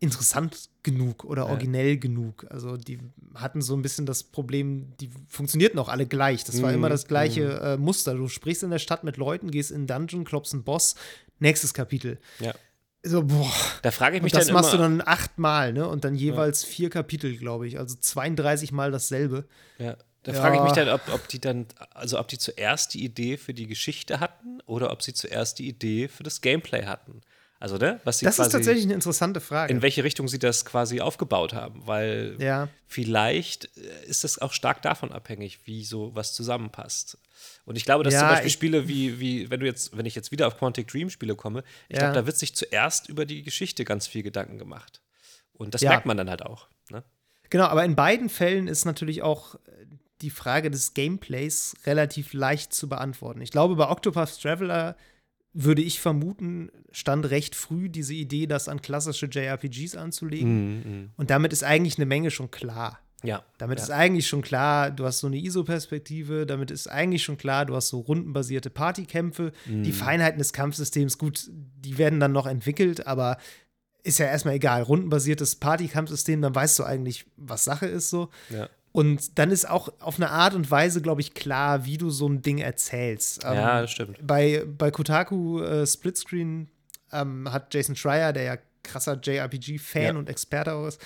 interessant genug oder Ja. originell genug. Also, die hatten so ein bisschen das Problem, die funktionierten auch alle gleich. Das war Mhm, immer das gleiche äh, Muster. Du sprichst in der Stadt mit Leuten, gehst in einen Dungeon, klopfst einen Boss, nächstes Kapitel. Ja. So, boah. Da frage ich mich Und das dann machst immer, du dann achtmal, ne? Und dann jeweils vier Kapitel, glaube ich. Also 32 Mal dasselbe. Ja, da Ja. frage ich mich dann, ob, ob die dann, also ob die zuerst die Idee für die Geschichte hatten oder ob sie zuerst die Idee für das Gameplay hatten. Also, ne? Was sie Das quasi, ist tatsächlich eine interessante Frage. in welche Richtung sie das quasi aufgebaut haben, weil ja. vielleicht äh, ist das auch stark davon abhängig, wie so was zusammenpasst. Und ich glaube, dass Ja, zum Beispiel Spiele wie, wie, wenn du jetzt, wenn ich jetzt wieder auf Quantic Dream Spiele komme, ich Ja. glaube, da wird sich zuerst über die Geschichte ganz viel Gedanken gemacht. Und das merkt man dann halt auch. Ne? Genau, aber in beiden Fällen ist natürlich auch die Frage des Gameplays relativ leicht zu beantworten. Ich glaube, bei Octopath Traveler würde ich vermuten, stand recht früh diese Idee, das an klassische JRPGs anzulegen. Und damit ist eigentlich eine Menge schon klar. Ja. Damit ja. ist eigentlich schon klar, du hast so eine ISO-Perspektive, damit ist eigentlich schon klar, du hast so rundenbasierte Partykämpfe. Mhm. Die Feinheiten des Kampfsystems, gut, die werden dann noch entwickelt, aber ist ja erstmal egal. Rundenbasiertes Partykampfsystem, dann weißt du eigentlich, was Sache ist so. ja. Und dann ist auch auf eine Art und Weise, glaube ich, klar, wie du so ein Ding erzählst. Ähm, Ja, das stimmt. Bei, bei Kotaku äh, Splitscreen ähm, hat Jason Schreier, der ja krasser JRPG-Fan Ja. und Experte auch ist,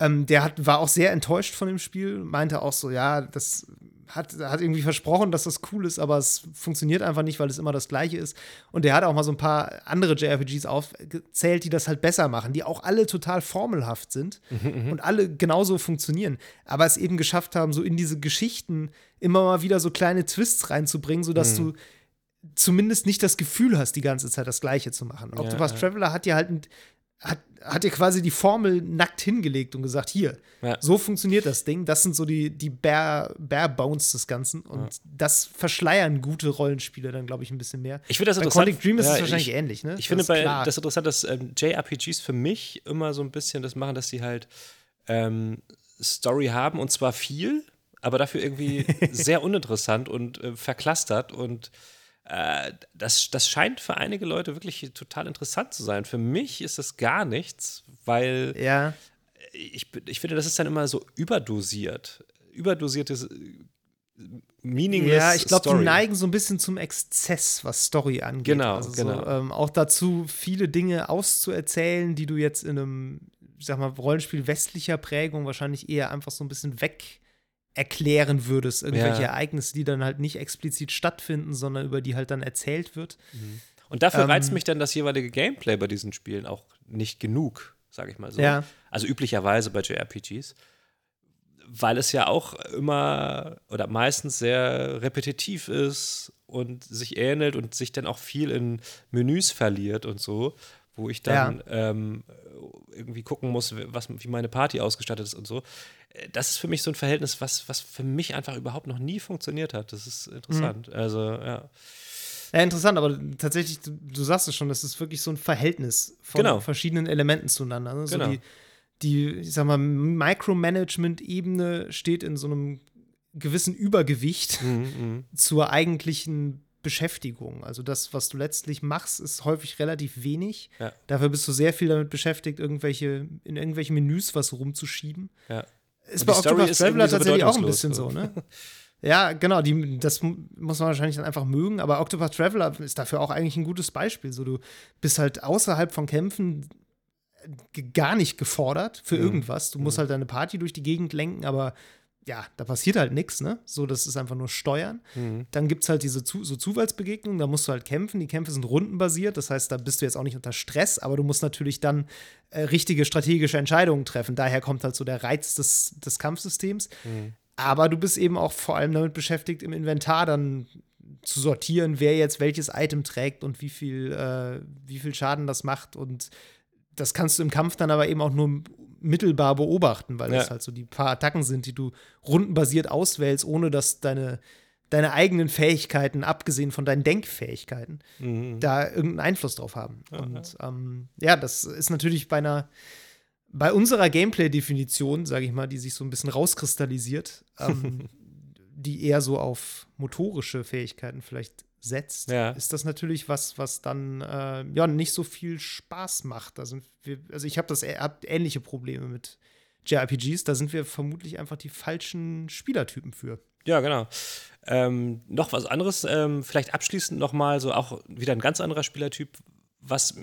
ähm, der hat, war auch sehr enttäuscht von dem Spiel, meinte auch so, ja, das hat, hat irgendwie versprochen, dass das cool ist, aber es funktioniert einfach nicht, weil es immer das Gleiche ist. Und der hat auch mal so ein paar andere JRPGs aufgezählt, die das halt besser machen, die auch alle total formelhaft sind und alle genauso funktionieren, aber es eben geschafft haben, so in diese Geschichten immer mal wieder so kleine Twists reinzubringen, sodass du zumindest nicht das Gefühl hast, die ganze Zeit das Gleiche zu machen. Ja, Octopus ja. Traveler hat dir halt ein, hat, hat dir quasi die Formel nackt hingelegt und gesagt, hier, Ja. so funktioniert das Ding. Das sind so die, die bare, bare Bones des Ganzen. Und das verschleiern gute Rollenspiele dann, glaube ich, ein bisschen mehr. Ich finde das Bei interessant. Quantic Dream ist Ja, es wahrscheinlich ich, ähnlich, ne? Ich finde ist bei, das interessant, dass ähm, JRPGs für mich immer so ein bisschen das machen, dass sie halt ähm, Story haben und zwar viel. aber dafür irgendwie [laughs] sehr uninteressant und äh, verklastert und äh, das, das scheint für einige Leute wirklich total interessant zu sein. Für mich ist das gar nichts, weil ja. ich, ich finde, das ist dann immer so überdosiert. Überdosiertes meaningless Ja, ich glaube, die neigen so ein bisschen zum Exzess, was Story angeht. Genau, also genau. So, ähm, auch dazu, viele Dinge auszuerzählen, die du jetzt in einem, ich sag mal, Rollenspiel westlicher Prägung wahrscheinlich eher einfach so ein bisschen weg erklären würdest. Irgendwelche Ja. Ereignisse, die dann halt nicht explizit stattfinden, sondern über die halt dann erzählt wird. Und dafür Ähm, reizt mich dann das jeweilige Gameplay bei diesen Spielen auch nicht genug, sage ich mal so. Ja. Also üblicherweise bei JRPGs. Weil es ja auch immer oder meistens sehr repetitiv ist und sich ähnelt und sich dann auch viel in Menüs verliert und so, wo ich dann ähm, irgendwie gucken muss, was, wie meine Party ausgestattet ist und so. Äh, Das ist für mich so ein Verhältnis, was, was für mich einfach überhaupt noch nie funktioniert hat. Das ist interessant. Also, ja. Ja, interessant, aber tatsächlich, du, du sagst es schon, das ist wirklich so ein Verhältnis von Genau. verschiedenen Elementen zueinander. Ne? So Genau. die, die, ich sag mal, Micromanagement-Ebene steht in so einem gewissen Übergewicht Mhm, [laughs] zur eigentlichen Beschäftigung. Also das, was du letztlich machst, ist häufig relativ wenig. Ja. Dafür bist du sehr viel damit beschäftigt, irgendwelche, in irgendwelche Menüs was rumzuschieben. ja. Ist bei Octopath Traveler tatsächlich auch ein bisschen so, ne? Ja, genau, die, das mu- muss man wahrscheinlich dann einfach mögen, aber Octopath Traveler ist dafür auch eigentlich ein gutes Beispiel. So, du bist halt außerhalb von Kämpfen gar nicht gefordert für Mhm. irgendwas. Du musst halt deine Party durch die Gegend lenken, aber ja, da passiert halt nichts, ne? So, das ist einfach nur Steuern. Mhm. Dann gibt es halt diese zu so Zufallsbegegnungen, da musst du halt kämpfen. Die Kämpfe sind rundenbasiert, das heißt, da bist du jetzt auch nicht unter Stress, aber du musst natürlich dann äh, richtige strategische Entscheidungen treffen. Daher kommt halt so der Reiz des, des Kampfsystems. Aber du bist eben auch vor allem damit beschäftigt, im Inventar dann zu sortieren, wer jetzt welches Item trägt und wie viel, äh, wie viel Schaden das macht. Und das kannst du im Kampf dann aber eben auch nur mittelbar beobachten, weil das Ja. halt so die paar Attacken sind, die du rundenbasiert auswählst, ohne dass deine, deine eigenen Fähigkeiten, abgesehen von deinen Denkfähigkeiten, Mhm. da irgendeinen Einfluss drauf haben. Und ähm, ja, das ist natürlich bei einer bei unserer Gameplay-Definition, sage ich mal, die sich so ein bisschen rauskristallisiert, ähm, [laughs] die eher so auf motorische Fähigkeiten vielleicht setzt, Ja. ist das natürlich was, was dann äh, ja nicht so viel Spaß macht. Sind wir, also ich habe das hab ähnliche Probleme mit JRPGs, da sind wir vermutlich einfach die falschen Spielertypen für. Ja, genau. Ähm, noch was anderes, ähm, vielleicht abschließend nochmal, so auch wieder ein ganz anderer Spielertyp, was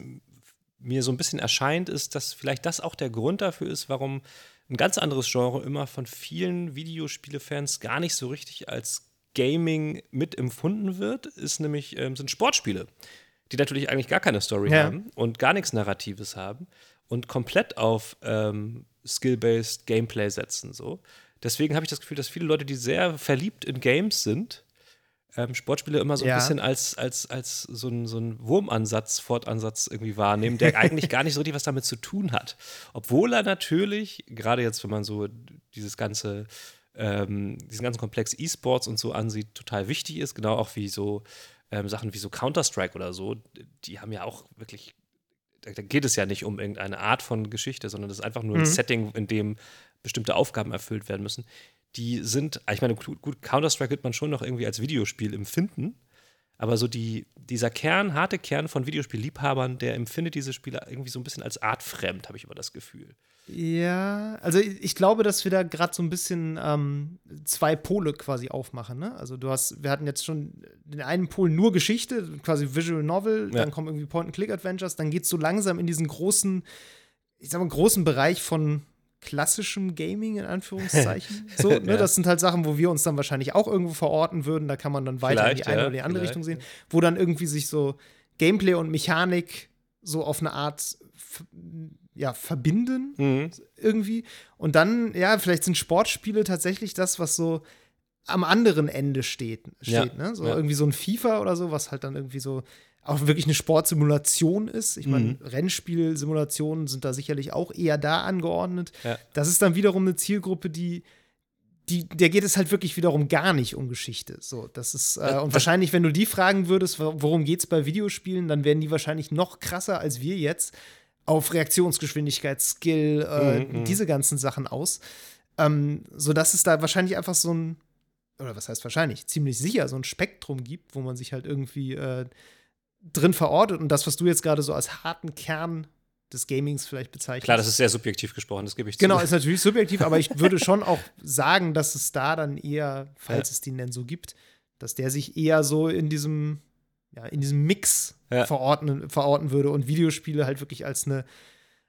mir so ein bisschen erscheint, ist, dass vielleicht das auch der Grund dafür ist, warum ein ganz anderes Genre immer von vielen Videospielefans gar nicht so richtig als Gaming mitempfunden wird, ist nämlich, ähm, sind Sportspiele, die natürlich eigentlich gar keine Story Ja. haben und gar nichts Narratives haben und komplett auf ähm, Skill-based Gameplay setzen. So. Deswegen habe ich das Gefühl, dass viele Leute, die sehr verliebt in Games sind, ähm, Sportspiele immer so ein Ja. bisschen als, als, als so ein, so ein Wurmansatz, Fortansatz irgendwie wahrnehmen, der [laughs] eigentlich gar nicht so richtig was damit zu tun hat. Obwohl er natürlich, gerade jetzt, wenn man so dieses ganze, ähm, diesen ganzen Komplex E-Sports und so ansieht, total wichtig ist, genau auch wie so ähm, Sachen wie so Counter-Strike oder so, die haben ja auch wirklich da da geht es ja nicht um irgendeine Art von Geschichte, sondern das ist einfach nur ein Mhm. Setting, in dem bestimmte Aufgaben erfüllt werden müssen. Die sind, ich meine, gut, Counter-Strike wird man schon noch irgendwie als Videospiel empfinden, aber so die, dieser Kern, harte Kern von Videospielliebhabern, der empfindet diese Spiele irgendwie so ein bisschen als artfremd, habe ich immer das Gefühl. Ja, also ich glaube, dass wir da gerade so ein bisschen ähm, zwei Pole quasi aufmachen. Ne? Also du hast, wir hatten jetzt schon den einen Pol nur Geschichte, quasi Visual Novel, Ja. dann kommen irgendwie Point-and-Click-Adventures, dann geht es so langsam in diesen großen, ich sag mal, großen Bereich von klassischem Gaming in [laughs] Anführungszeichen. so, ne? Ja. Das sind halt Sachen, wo wir uns dann wahrscheinlich auch irgendwo verorten würden. Da kann man dann weiter in die Vielleicht, eine ja, oder die andere vielleicht. Richtung sehen, wo dann irgendwie sich so Gameplay und Mechanik so auf eine Art ja, verbinden Mhm. irgendwie. Und dann, ja, vielleicht sind Sportspiele tatsächlich das, was so am anderen Ende steht. steht Ja, ne? So irgendwie so ein FIFA oder so, was halt dann irgendwie so auch wirklich eine Sportsimulation ist. Ich meine, Mhm. Rennspielsimulationen sind da sicherlich auch eher da angeordnet. Ja. Das ist dann wiederum eine Zielgruppe, die die, der geht es halt wirklich wiederum gar nicht um Geschichte. So, das ist, äh, Ja, und wahrscheinlich, wenn du die fragen würdest, wo- worum geht es bei Videospielen, dann werden die wahrscheinlich noch krasser als wir jetzt auf Reaktionsgeschwindigkeit, Skill, äh, mhm. diese ganzen Sachen aus. Ähm, sodass es da wahrscheinlich einfach so ein, oder was heißt wahrscheinlich, ziemlich sicher so ein Spektrum gibt, wo man sich halt irgendwie äh, drin verortet und das, was du jetzt gerade so als harten Kern des Gamings vielleicht bezeichnest. Klar, das ist sehr subjektiv gesprochen, das gebe ich zu. Genau, ist [laughs] natürlich subjektiv, aber ich würde schon auch sagen, dass es da dann eher, falls ja. es den denn so gibt, dass der sich eher so in diesem, ja, in diesem Mix ja. verorten, verorten würde und Videospiele halt wirklich als eine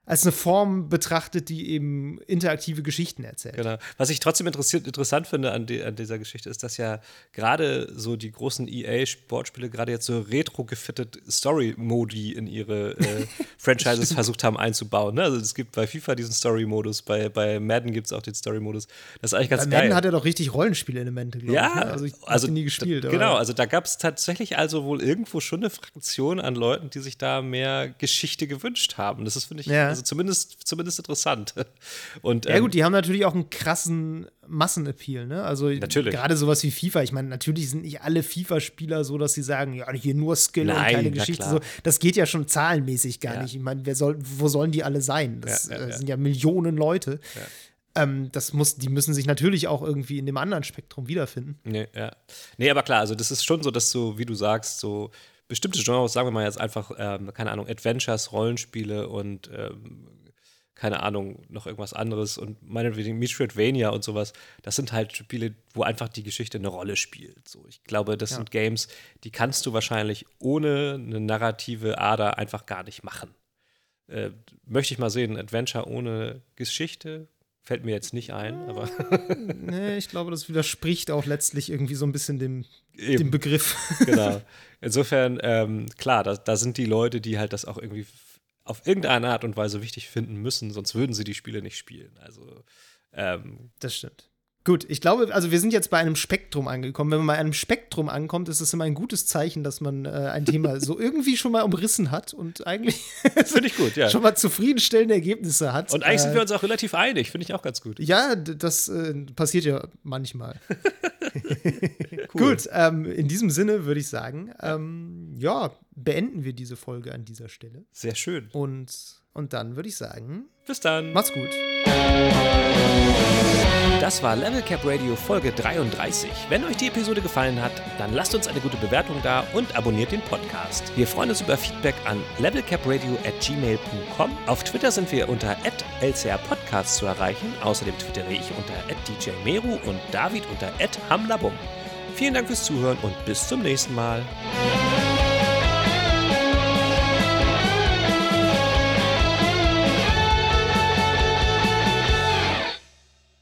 als eine Form betrachtet, die eben interaktive Geschichten erzählt. Genau. Was ich trotzdem interessant finde an, die, an, dieser Geschichte ist, dass ja gerade so die großen EA-Sportspiele gerade jetzt so retro-gefitted Story-Modi in ihre äh, [laughs] Franchises versucht haben einzubauen. Ne? Also es gibt bei FIFA diesen Story-Modus, bei, bei Madden gibt es auch den Story-Modus. Das ist eigentlich ganz bei geil. Madden hat er doch richtig Rollenspielelemente, glaube ja, ich. Ne? Also ich also, nie gespielt. Da, genau, also da gab es tatsächlich also wohl irgendwo schon eine Fraktion an Leuten, die sich da mehr Geschichte gewünscht haben. Das ist, finde ich, ja also zumindest, zumindest interessant. [laughs] Und, ja, gut, ähm, die haben natürlich auch einen krassen Massenappeal, ne? Also gerade sowas wie FIFA. Ich meine, natürlich sind nicht alle FIFA-Spieler so, dass sie sagen, ja, hier nur Skill Nein, und keine Geschichte. So, das geht ja schon zahlenmäßig gar ja. nicht. Ich meine, soll, wo sollen die alle sein? Das ja, ja, äh, sind ja Millionen Leute. Ähm, das muss, die müssen sich natürlich auch irgendwie in dem anderen Spektrum wiederfinden. Nee, ja. Nee, aber klar, also das ist schon so, dass so, wie du sagst, so bestimmte Genres, sagen wir mal jetzt einfach, ähm, keine Ahnung, Adventures, Rollenspiele und ähm, keine Ahnung, noch irgendwas anderes und meinetwegen Metroidvania und sowas, das sind halt Spiele, wo einfach die Geschichte eine Rolle spielt. So, ich glaube, das ja. sind Games, die kannst du wahrscheinlich ohne eine narrative Ader einfach gar nicht machen. Äh, möchte ich mal sehen, Adventure ohne Geschichte, Fällt mir jetzt nicht ein, aber. nee, ich glaube, das widerspricht auch letztlich irgendwie so ein bisschen dem, dem Begriff. genau. [laughs] Insofern, ähm, klar, da, da sind die Leute, die halt das auch irgendwie auf irgendeine Art und Weise wichtig finden müssen, sonst würden sie die Spiele nicht spielen. Also. Ähm, das stimmt. Gut, ich glaube, also wir sind jetzt bei einem Spektrum angekommen. Wenn man bei einem Spektrum ankommt, ist es immer ein gutes Zeichen, dass man äh, ein Thema so irgendwie schon mal umrissen hat und eigentlich [laughs] finde ich gut, ja. schon mal zufriedenstellende Ergebnisse hat. Und eigentlich äh, sind wir uns auch relativ einig, finde ich auch ganz gut. Ja, das äh, passiert ja manchmal. [laughs] [laughs] Gut, ähm, in diesem Sinne würde ich sagen, ähm, ja, beenden wir diese Folge an dieser Stelle. Sehr schön. Und, und dann würde ich sagen, bis dann. Macht's gut. Das war Level Cap Radio Folge 33. Wenn euch die Episode gefallen hat, dann lasst uns eine gute Bewertung da und abonniert den Podcast. Wir freuen uns über Feedback an levelcapradio@gmail.com. Auf Twitter sind wir unter @lcrpodcast zu erreichen. Außerdem twittere ich unter @djmeru und David unter @hamlabum. Vielen Dank fürs Zuhören und bis zum nächsten Mal.